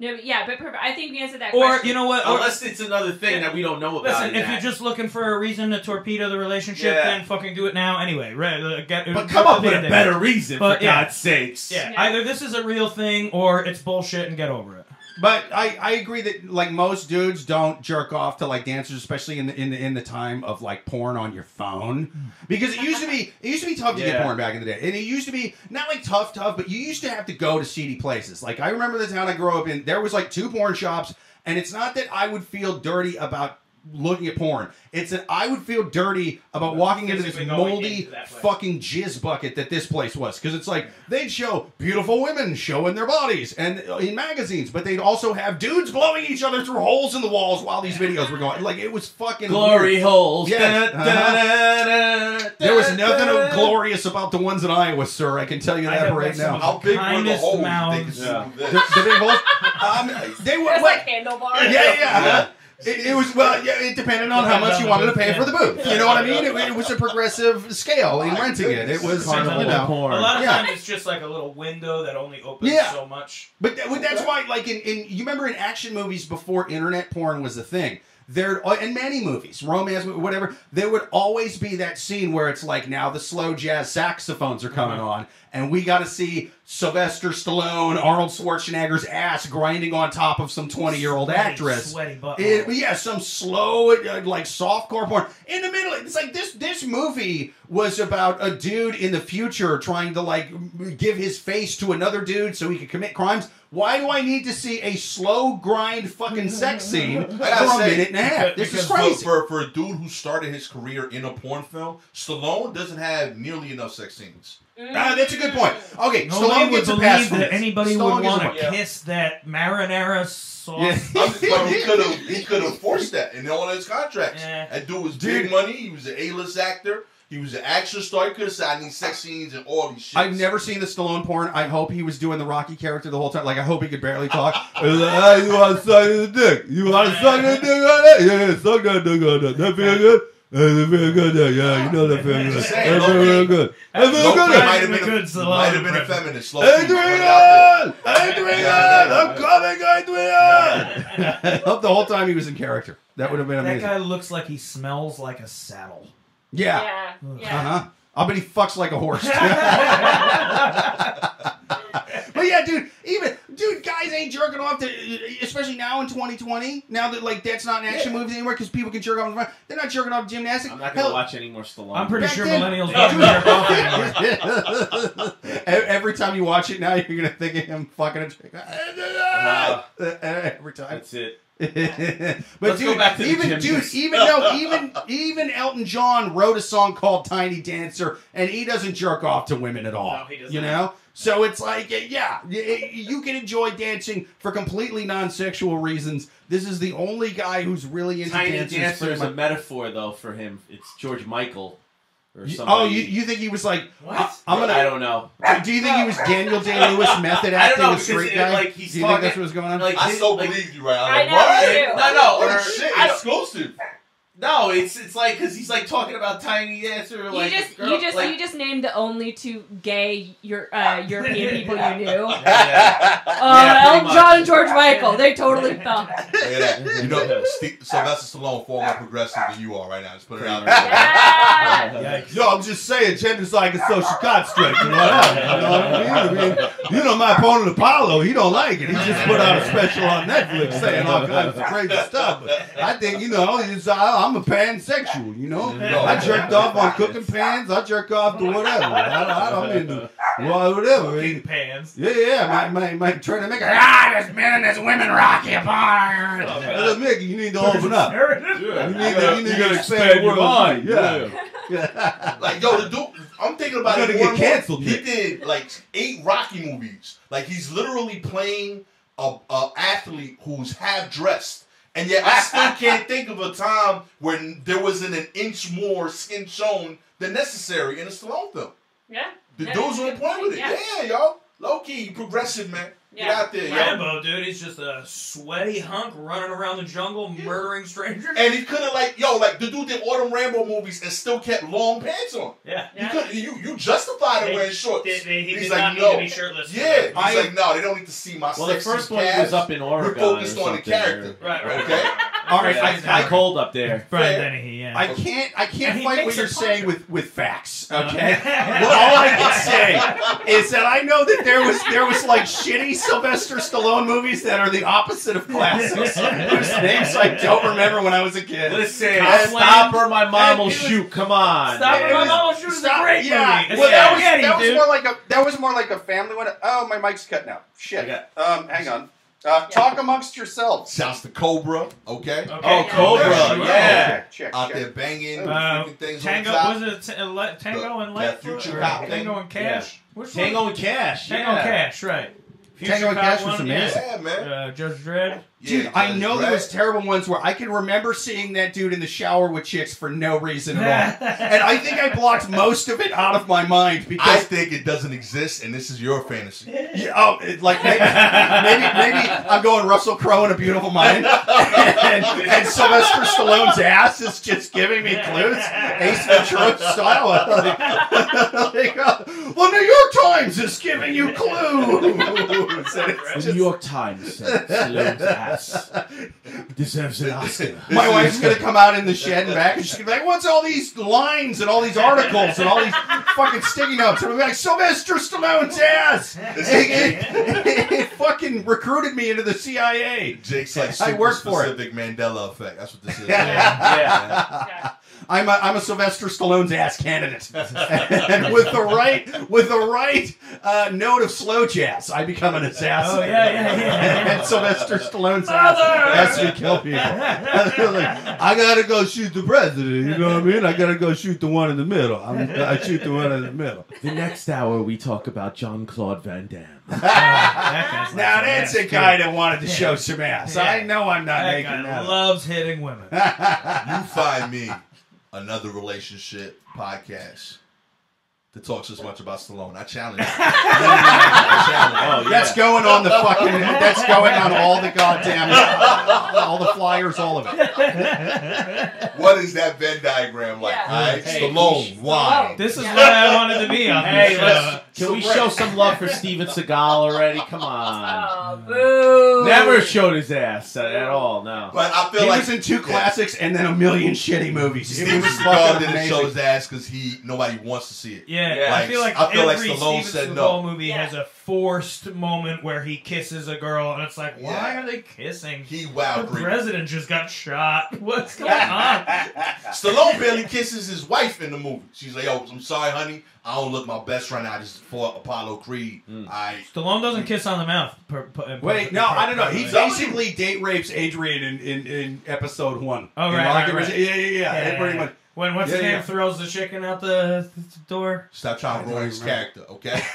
Speaker 2: No, but yeah, but perfect. I think we answered that
Speaker 5: Or
Speaker 2: question.
Speaker 5: you know what? Or,
Speaker 3: Unless it's another thing that we don't know about.
Speaker 5: listen, if
Speaker 3: yet.
Speaker 5: you're just looking for a reason to torpedo the relationship,
Speaker 3: Yeah.
Speaker 5: then fucking do it now anyway. Right? uh, Get,
Speaker 3: but come up with a better reason,
Speaker 5: But,
Speaker 3: for
Speaker 5: yeah.
Speaker 3: God's sakes.
Speaker 5: Yeah,
Speaker 2: Yeah.
Speaker 5: either this is a real thing or it's bullshit and get over it.
Speaker 1: But I, I agree that like most dudes don't jerk off to like dancers, especially in the in the in the time of like porn on your phone, hmm. because it used to be it used to be tough to get
Speaker 3: Yeah.
Speaker 1: porn back in the day, and it used to be not like tough tough, but you used to have to go to seedy places. Like I remember the town I grew up in, there was like two porn shops, and it's not that I would feel dirty about looking at porn. It's that I would feel dirty about walking into this moldy
Speaker 5: into
Speaker 1: fucking jizz bucket that this place was because it's like they'd show beautiful women showing their bodies and uh, in magazines, but they'd also have dudes blowing each other through holes in the walls while these videos were going. Like it was fucking
Speaker 3: Glory
Speaker 1: weird.
Speaker 3: holes.
Speaker 1: Yes,
Speaker 3: Da,
Speaker 1: uh-huh.
Speaker 3: da, da, da,
Speaker 1: There was
Speaker 3: da,
Speaker 1: nothing
Speaker 3: da.
Speaker 1: glorious about the ones in Iowa, sir. I can tell you that right
Speaker 5: met
Speaker 1: now.
Speaker 4: How big were the
Speaker 5: Kindest
Speaker 4: holes you think
Speaker 5: mouths.
Speaker 4: it's
Speaker 3: Yeah.
Speaker 1: The, the big holes. Um, they were what-
Speaker 2: like handlebars.
Speaker 1: yeah, yeah.
Speaker 3: Yeah.
Speaker 1: It, it was well, yeah. It depended on how much you wanted to pay for the booth. You know what I mean? It, it was a progressive scale in renting it. It was,
Speaker 3: Carnival
Speaker 1: you know.
Speaker 3: porn.
Speaker 5: A lot of
Speaker 1: Yeah.
Speaker 5: times it's just like a little window that only opens
Speaker 1: Yeah.
Speaker 5: so much.
Speaker 1: But that, that's why, like in, in you remember in action movies before internet porn was a thing. There uh, in many movies, romance, whatever, there would always be that scene where it's like now the slow jazz saxophones are coming on, and we got to see Sylvester Stallone, Arnold Schwarzenegger's ass grinding on top of some twenty-year-old actress.
Speaker 5: Sweaty butt.
Speaker 1: It, yeah, some slow, uh, like softcore porn in the middle. It's like this. This movie was about a dude in the future trying to like give his face to another dude so he could commit crimes. Why do I need to see a slow grind fucking sex scene for
Speaker 4: gotta
Speaker 1: a
Speaker 4: say,
Speaker 1: minute and a half? This is crazy.
Speaker 4: for, for a dude who started his career in a porn film, Stallone doesn't have nearly enough sex scenes.
Speaker 1: Ah, that's a good point. Okay,
Speaker 5: Nobody
Speaker 1: Stallone
Speaker 5: would
Speaker 1: gets a pass
Speaker 5: believe that anybody
Speaker 1: Stallone
Speaker 5: would want
Speaker 1: pass.
Speaker 5: to kiss that marinara sauce.
Speaker 1: Yeah.
Speaker 4: I'm just- but he could have he could have forced that in all of his contracts.
Speaker 5: Yeah.
Speaker 4: That dude was
Speaker 1: Dude.
Speaker 4: big money. He was an A-list actor. He was an action star. He could have said, "I need sex scenes and all these shit."
Speaker 1: I've never seen the Stallone porn. I hope he was doing the Rocky character the whole time. Like I hope he could barely talk. Like, "Hey, you want to suck the dick? You want to suck the dick on that? Yeah, yeah, suck that dick on that. That feel good? Hey, that feel good there. Yeah, you know that feel good.
Speaker 4: Just
Speaker 1: That feel real good. That feel
Speaker 4: Low-key
Speaker 1: good.
Speaker 4: might have been a,
Speaker 5: Good Stallone
Speaker 4: might have been a feminist. Slow key, put
Speaker 1: Adrian! Adrian! I'm coming, Adrian! I hope the whole time he was in character. That would have been amazing.
Speaker 5: That guy looks like he smells like a saddle.
Speaker 1: Yeah.
Speaker 2: Yeah.
Speaker 1: Uh-huh. I bet he fucks like a horse. but yeah, dude, even dude, guys ain't jerking off to, especially now in 2020. Now that like that's not an action
Speaker 4: Yeah.
Speaker 1: movies anymore because people can jerk off. They're not jerking off gymnastics.
Speaker 3: I'm not gonna
Speaker 1: Hell,
Speaker 3: watch any more Stallone.
Speaker 5: I'm pretty
Speaker 1: Back
Speaker 5: sure
Speaker 1: then-
Speaker 5: millennials don't jerk off anymore.
Speaker 1: E- Every time you watch it now, you're gonna think of him fucking a chick.
Speaker 3: Uh-huh.
Speaker 1: Every time.
Speaker 3: That's it.
Speaker 1: But
Speaker 3: Let's
Speaker 1: dude,
Speaker 3: go back to
Speaker 1: even dude, even no, even even Elton John wrote a song called "Tiny Dancer," and he doesn't jerk off to women at all.
Speaker 5: No, he does
Speaker 1: you know, so it's like, yeah, you can enjoy dancing for completely non-sexual reasons. This is the only guy who's really into
Speaker 3: Tiny
Speaker 1: dancing.
Speaker 3: Dancer is a metaphor, though, for him. It's George Michael or
Speaker 1: oh,
Speaker 3: somebody.
Speaker 1: oh, you, you think he was like?
Speaker 5: What?
Speaker 1: I, am gonna.
Speaker 3: I don't know.
Speaker 1: Do you think he was Daniel Day Lewis method
Speaker 3: I don't
Speaker 1: acting
Speaker 3: know,
Speaker 1: a
Speaker 3: because
Speaker 1: straight
Speaker 3: it,
Speaker 1: guy?
Speaker 3: like, he's
Speaker 1: Do you think
Speaker 3: talking-
Speaker 1: that's what was going on?
Speaker 3: Like,
Speaker 4: I
Speaker 3: his-
Speaker 4: so
Speaker 3: like-
Speaker 4: believe you right. I'm
Speaker 2: I
Speaker 4: like,
Speaker 2: know,
Speaker 4: what?
Speaker 2: too.
Speaker 3: No, no,
Speaker 4: Holy
Speaker 3: or,
Speaker 4: shit,
Speaker 3: I don't-
Speaker 4: exclusive.
Speaker 3: No, it's it's like because he's like talking about Tiny Dancer. Like,
Speaker 2: you just
Speaker 3: girl,
Speaker 2: you just
Speaker 3: like,
Speaker 2: you just named the only two gay Euro- uh, European people you knew. Uh,
Speaker 3: Yeah, pretty
Speaker 2: Elton. John and George Michael. They totally felt.
Speaker 4: Look at that. You know, Steve, Sylvester Stallone far more progressive than you are right now. Just put it out there.
Speaker 2: Yeah.
Speaker 1: Yo, I'm just saying, gender's like a social construct. You know what I mean? You know, I mean? I mean, you know my opponent Apollo, he don't like it. He just put out a special on Netflix saying all kinds of crazy stuff. But I think, you know, it's, I, I'm a pansexual, you know? I jerked off on cooking pans. I jerk off to whatever. I, I, I'm into well, whatever. I mean,
Speaker 5: Pans.
Speaker 1: yeah, yeah, my, my, my trying to make a, ah, there's men and there's women rocky apart.
Speaker 5: Okay.
Speaker 1: Mickey, you need to open up.
Speaker 4: Yeah,
Speaker 1: You need
Speaker 4: you
Speaker 1: to,
Speaker 4: gotta-
Speaker 1: you need
Speaker 4: you
Speaker 1: to
Speaker 4: gotta
Speaker 1: expand your mind. Yeah. yeah.
Speaker 4: Like yo, the dude. I'm thinking about
Speaker 1: You're
Speaker 4: it.
Speaker 1: gonna get
Speaker 4: and more.
Speaker 1: canceled,
Speaker 4: He
Speaker 1: Nick.
Speaker 4: did like eight Rocky movies. Like he's literally playing a, a athlete who's half dressed. And yet I still can't think of a time when there wasn't an inch more skin shown than necessary in a Stallone film.
Speaker 2: Yeah.
Speaker 4: The dude's on point with it.
Speaker 2: yeah.
Speaker 4: Yeah, yo. Low key, progressive, man. Get
Speaker 2: Yeah.
Speaker 4: out there, yo.
Speaker 5: Rambo, dude, he's just a sweaty hunk running around the jungle murdering strangers.
Speaker 4: And he could have like, yo, like the dude did all them Rambo movies and still kept long pants on.
Speaker 5: yeah.
Speaker 4: You could, you you justified him wearing shorts.
Speaker 7: They, they, he
Speaker 4: He's
Speaker 7: did
Speaker 4: like,
Speaker 7: not need
Speaker 4: no.
Speaker 7: to be shirtless.
Speaker 4: Yeah, he's
Speaker 1: I-
Speaker 4: like, no, they don't need to see my
Speaker 3: Well, the first one was up in Oregon.
Speaker 4: We're focused
Speaker 3: or
Speaker 4: on the character.
Speaker 5: Right, right.
Speaker 4: Okay.
Speaker 1: All right,
Speaker 3: Yeah,
Speaker 1: I,
Speaker 3: it's
Speaker 1: I,
Speaker 3: cold up there.
Speaker 5: Brian Dennehy, yeah.
Speaker 1: I can't I can't
Speaker 5: he
Speaker 1: fight what
Speaker 5: makes
Speaker 1: you're
Speaker 5: a
Speaker 1: saying
Speaker 5: puncher.
Speaker 1: with, with facts. Okay. well, all I can say is that I know that there was there was like shitty Sylvester Stallone movies that are the opposite of classics, whose names I don't remember when I was a kid.
Speaker 3: Listen,
Speaker 1: Copland.
Speaker 3: stop or my mom will shoot. Come on.
Speaker 5: Stop
Speaker 1: It
Speaker 5: it, my
Speaker 1: was-
Speaker 5: mama shoot is a
Speaker 1: Stop-
Speaker 5: great
Speaker 1: yeah.
Speaker 5: movie. It's
Speaker 1: Well, that was,
Speaker 5: spaghetti,
Speaker 1: that was
Speaker 5: dude.
Speaker 1: more like a that was more like a family one. Oh, my mic's cutting out. Shit.
Speaker 3: Okay.
Speaker 1: Um, hang on.
Speaker 6: Uh, talk amongst yourselves.
Speaker 4: Shouts to Cobra, okay?
Speaker 5: Okay.
Speaker 3: Oh, Cobra,
Speaker 5: Sure.
Speaker 3: yeah.
Speaker 6: Check,
Speaker 4: Out
Speaker 6: check.
Speaker 4: there banging,
Speaker 5: Uh,
Speaker 4: freaking things
Speaker 5: Tango
Speaker 4: on top.
Speaker 5: was it t- uh, Le- Tango
Speaker 4: The-
Speaker 5: and
Speaker 4: that
Speaker 5: Light
Speaker 4: Future Cop thing?
Speaker 5: Tango and Cash? Which
Speaker 3: Tango
Speaker 5: one?
Speaker 3: and Cash.
Speaker 5: Tango
Speaker 3: yeah.
Speaker 5: and Cash, right?
Speaker 1: Tango and
Speaker 5: Cop
Speaker 1: Cash was
Speaker 5: one,
Speaker 1: amazing.
Speaker 4: Yeah, man.
Speaker 5: Uh, Judge Dredd.
Speaker 1: Dude,
Speaker 4: Yeah,
Speaker 1: I know there
Speaker 4: Dredd.
Speaker 1: was terrible ones where I can remember seeing that dude in the shower with chicks for no reason at all. and I think I blocked most of it out of my mind because I
Speaker 4: think it doesn't exist, and this is your fantasy.
Speaker 1: Yeah, oh, it, like maybe, maybe, maybe I'm going Russell Crowe in A Beautiful Mind, and, and Sylvester Stallone's ass is just giving me clues, Ace Ventura style. Like, like, uh, the New York Times is giving you clues. And it's
Speaker 3: The New York Times said Stallone's ass deserves an Oscar.
Speaker 1: my wife's gonna come out in the shed and back, and she's gonna be like, "What's all these lines and all these articles and all these fucking sticky notes?" And I'm like, "Sylvester Stallone's ass! It, it- it fucking recruited me into the CIA."
Speaker 4: Jake's like
Speaker 1: I
Speaker 4: super
Speaker 1: work for it.
Speaker 4: specific Mandela effect. That's what this is.
Speaker 3: Yeah.
Speaker 1: I'm a, I'm a Sylvester Stallone's ass candidate, and with the right with the right uh, note of slow jazz, I become an assassin.
Speaker 5: Oh, yeah, yeah, yeah.
Speaker 1: and Sylvester Stallone's ass has to kill people. Like, I gotta go shoot the president. You know what I mean? I gotta go shoot the one in the middle. I'm, I shoot the one in the middle.
Speaker 3: The next hour, we talk about John Claude Van Damme.
Speaker 5: Oh, that like
Speaker 1: Now that's a guy that wanted to show some ass.
Speaker 5: Yeah.
Speaker 1: I know I'm not
Speaker 5: That
Speaker 1: making
Speaker 5: guy
Speaker 1: that. up.
Speaker 5: loves hitting women.
Speaker 4: You find me another relationship podcast that talks as much about Stallone. I challenge you. I challenge
Speaker 3: Oh,
Speaker 1: That's going on the fucking. That's going on all the goddamn, all the flyers, all of it.
Speaker 4: What is that Venn diagram like?
Speaker 2: Yeah.
Speaker 4: All right,
Speaker 3: Hey,
Speaker 4: Stallone. Why?
Speaker 5: This is
Speaker 2: Yeah.
Speaker 5: what I wanted to be on
Speaker 3: Hey, let's, can we show some love for Steven Seagal already? Come on.
Speaker 2: Oh, boo.
Speaker 3: Never showed his ass at, at all, no.
Speaker 4: But I feel
Speaker 1: He
Speaker 4: like
Speaker 1: was in two classics and then a million shitty movies. It
Speaker 4: Steven
Speaker 1: was
Speaker 4: Seagal
Speaker 1: fucking
Speaker 4: didn't
Speaker 1: amazing.
Speaker 4: show his ass because he nobody wants to see it.
Speaker 5: Yeah,
Speaker 3: Yeah.
Speaker 5: I feel like
Speaker 4: I feel like
Speaker 5: every
Speaker 4: Stallone
Speaker 5: Steven
Speaker 4: said
Speaker 5: Seagal
Speaker 4: no.
Speaker 5: movie
Speaker 2: Yeah.
Speaker 5: has a forced moment where he kisses a girl, and it's like, why
Speaker 4: Yeah.
Speaker 5: are they kissing?
Speaker 4: He
Speaker 5: The
Speaker 4: wild green.
Speaker 5: president just got shot. What's going on?
Speaker 4: Stallone barely kisses his wife in the movie. She's like, "Yo, I'm sorry, honey. I don't look my best right now. I just for Apollo Creed.
Speaker 3: Mm.
Speaker 4: I
Speaker 5: Stallone doesn't kiss on the mouth. Per, per,
Speaker 1: Wait, no, I don't know. He basically date rapes Adrian in, in, in episode one.
Speaker 5: Oh,
Speaker 1: In
Speaker 5: right, right, right.
Speaker 1: Yeah, yeah, yeah.
Speaker 5: Yeah, yeah,
Speaker 1: pretty much.
Speaker 5: When what's his name
Speaker 1: yeah.
Speaker 5: throws the chicken out the, the door.
Speaker 4: stop trying to ruin his
Speaker 1: remember.
Speaker 4: character, okay?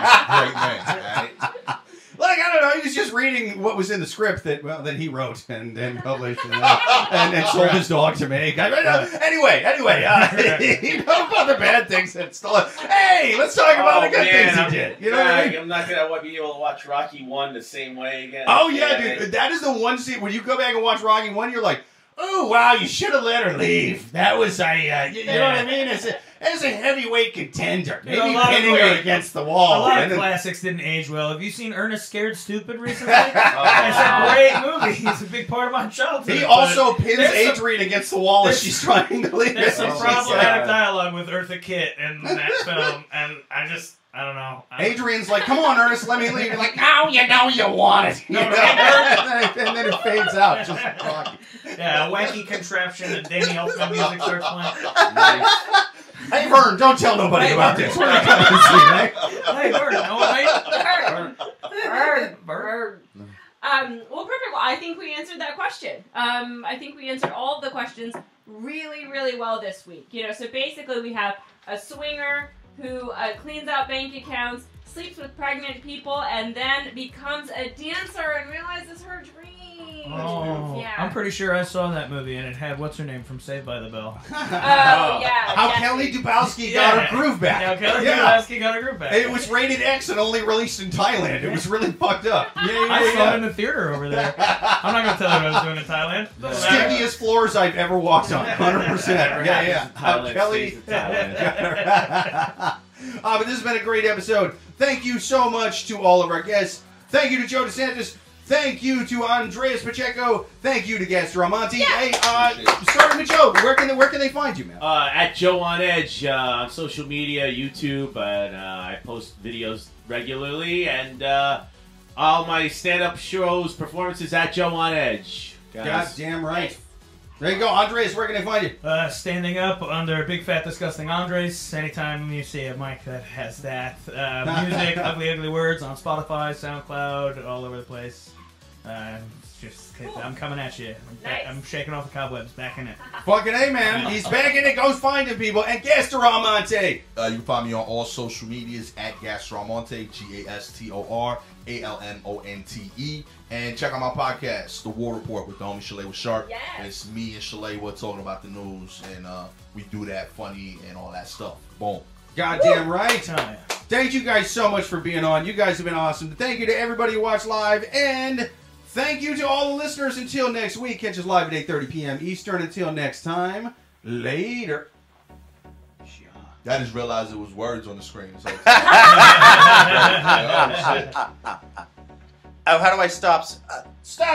Speaker 4: Great man. all right?
Speaker 1: Like I don't know, he was just reading what was in the script that well that he wrote and then published and, uh, and, and sold his dog to make. I, I know. Anyway, anyway, uh, you know about the bad things that Stallone. Hey, let's talk about the good things he
Speaker 3: Oh, I'm,
Speaker 1: did. You know what I mean?
Speaker 3: I'm not gonna be able to watch Rocky One the same way again.
Speaker 1: Oh yeah, dude. That is the one scene when you go back and watch Rocky One, you're like, oh wow, you should have let her leave. That was a, uh, you, you know what I mean? It's a, it's a heavyweight contender.
Speaker 5: You know,
Speaker 1: Maybe
Speaker 5: a lot of
Speaker 1: pinning her against the wall.
Speaker 5: A lot
Speaker 1: And
Speaker 5: of classics didn't age well. Have you seen Ernest Scared Stupid recently?
Speaker 3: Oh,
Speaker 5: It's a great movie. It's a big part of my childhood.
Speaker 1: He also pins
Speaker 5: there's some-
Speaker 1: Adrian against the wall as
Speaker 5: there's-
Speaker 1: she's trying to leave.
Speaker 5: There's some problematic dialogue with Eartha Kitt in that film, and I just, I don't know. I-
Speaker 1: Adrian's like, "Come on, Ernest, let me leave." You're like, "No, you know you want it." You
Speaker 5: No,
Speaker 1: know?
Speaker 5: no,
Speaker 1: and, then, and then it fades out. Just Rocky.
Speaker 5: yeah, a wacky contraption, and Danny Elfman music starts playing.
Speaker 1: Hey, Vern, don't tell nobody
Speaker 5: Hey,
Speaker 1: about
Speaker 5: Vern.
Speaker 1: this. We're gonna come and see, right?
Speaker 5: Hey, Bird, no,
Speaker 2: Bird. Bird. Bird. Um, well, perfect. Well, I think we answered that question. Um, I think we answered all of the questions really, really well this week. You know, so basically we have a swinger who uh, cleans out bank accounts, sleeps with pregnant people, and then becomes a dancer and realizes her dream.
Speaker 5: Oh,
Speaker 2: yeah.
Speaker 5: I'm pretty sure I saw that movie, and it had what's her name from Saved by the Bell.
Speaker 2: Oh, yeah.
Speaker 1: How
Speaker 2: yeah.
Speaker 1: Kelly Dubowski
Speaker 5: Yeah.
Speaker 1: got her groove back.
Speaker 5: Now Kelly
Speaker 1: yeah.
Speaker 5: Kapowski got a group back.
Speaker 1: It was rated X and only released in Thailand. It was really fucked up. Yeah, yeah,
Speaker 5: I saw it in the theater over there. I'm not gonna tell you what I was doing in Thailand. Doesn't.
Speaker 1: Stickiest floors I've ever walked on. 100%. Yeah, yeah. How
Speaker 3: Thailand
Speaker 1: Kelly.
Speaker 3: Stays in Thailand.
Speaker 1: uh, but this has been a great episode. Thank you so much to all of our guests. Thank you to Joe DeSantis. Thank you to Andres Pacheco. Thank you to Gastor Almonte. Hey, uh, starting with Joe, where can they, where can they find you, man?
Speaker 3: Uh, at Joe on Edge uh, on social media, YouTube, and uh, I post videos regularly, and uh, all my stand-up shows, performances at Joe on Edge.
Speaker 1: God damn right. There you go, Andres. Where can they find you?
Speaker 5: Uh, standing up under Big Fat Disgusting Andres. Anytime you see a mic that has that. Uh, music, Ugly Ugly Words on Spotify, SoundCloud, all over the place. Uh, it's just, I'm coming at you. I'm, ba-
Speaker 2: Nice.
Speaker 5: I'm shaking off the cobwebs, back in it.
Speaker 1: Fucking A, man. He's back in it. Goes finding people. And Gastor Almonte.
Speaker 4: Uh, you can find me on all social medias at Gastor Almonte, G A S T O R A L M O N T E. And check out my podcast, The War Report with the homie Shalewa Sharp.
Speaker 2: Yes.
Speaker 4: It's me and Shalewa talking about the news, and uh, we do that funny and all that stuff. Boom.
Speaker 1: Goddamn right.
Speaker 5: Oh, yeah.
Speaker 1: Thank you guys so much for being on. You guys have been awesome. Thank you to everybody who watched live. And thank you to all the listeners. Until next week, catch us live at 8.30 p.m. Eastern. Until next time, later.
Speaker 4: I just realized it was words on the screen. So
Speaker 6: Oh, how do I stop? Uh, stop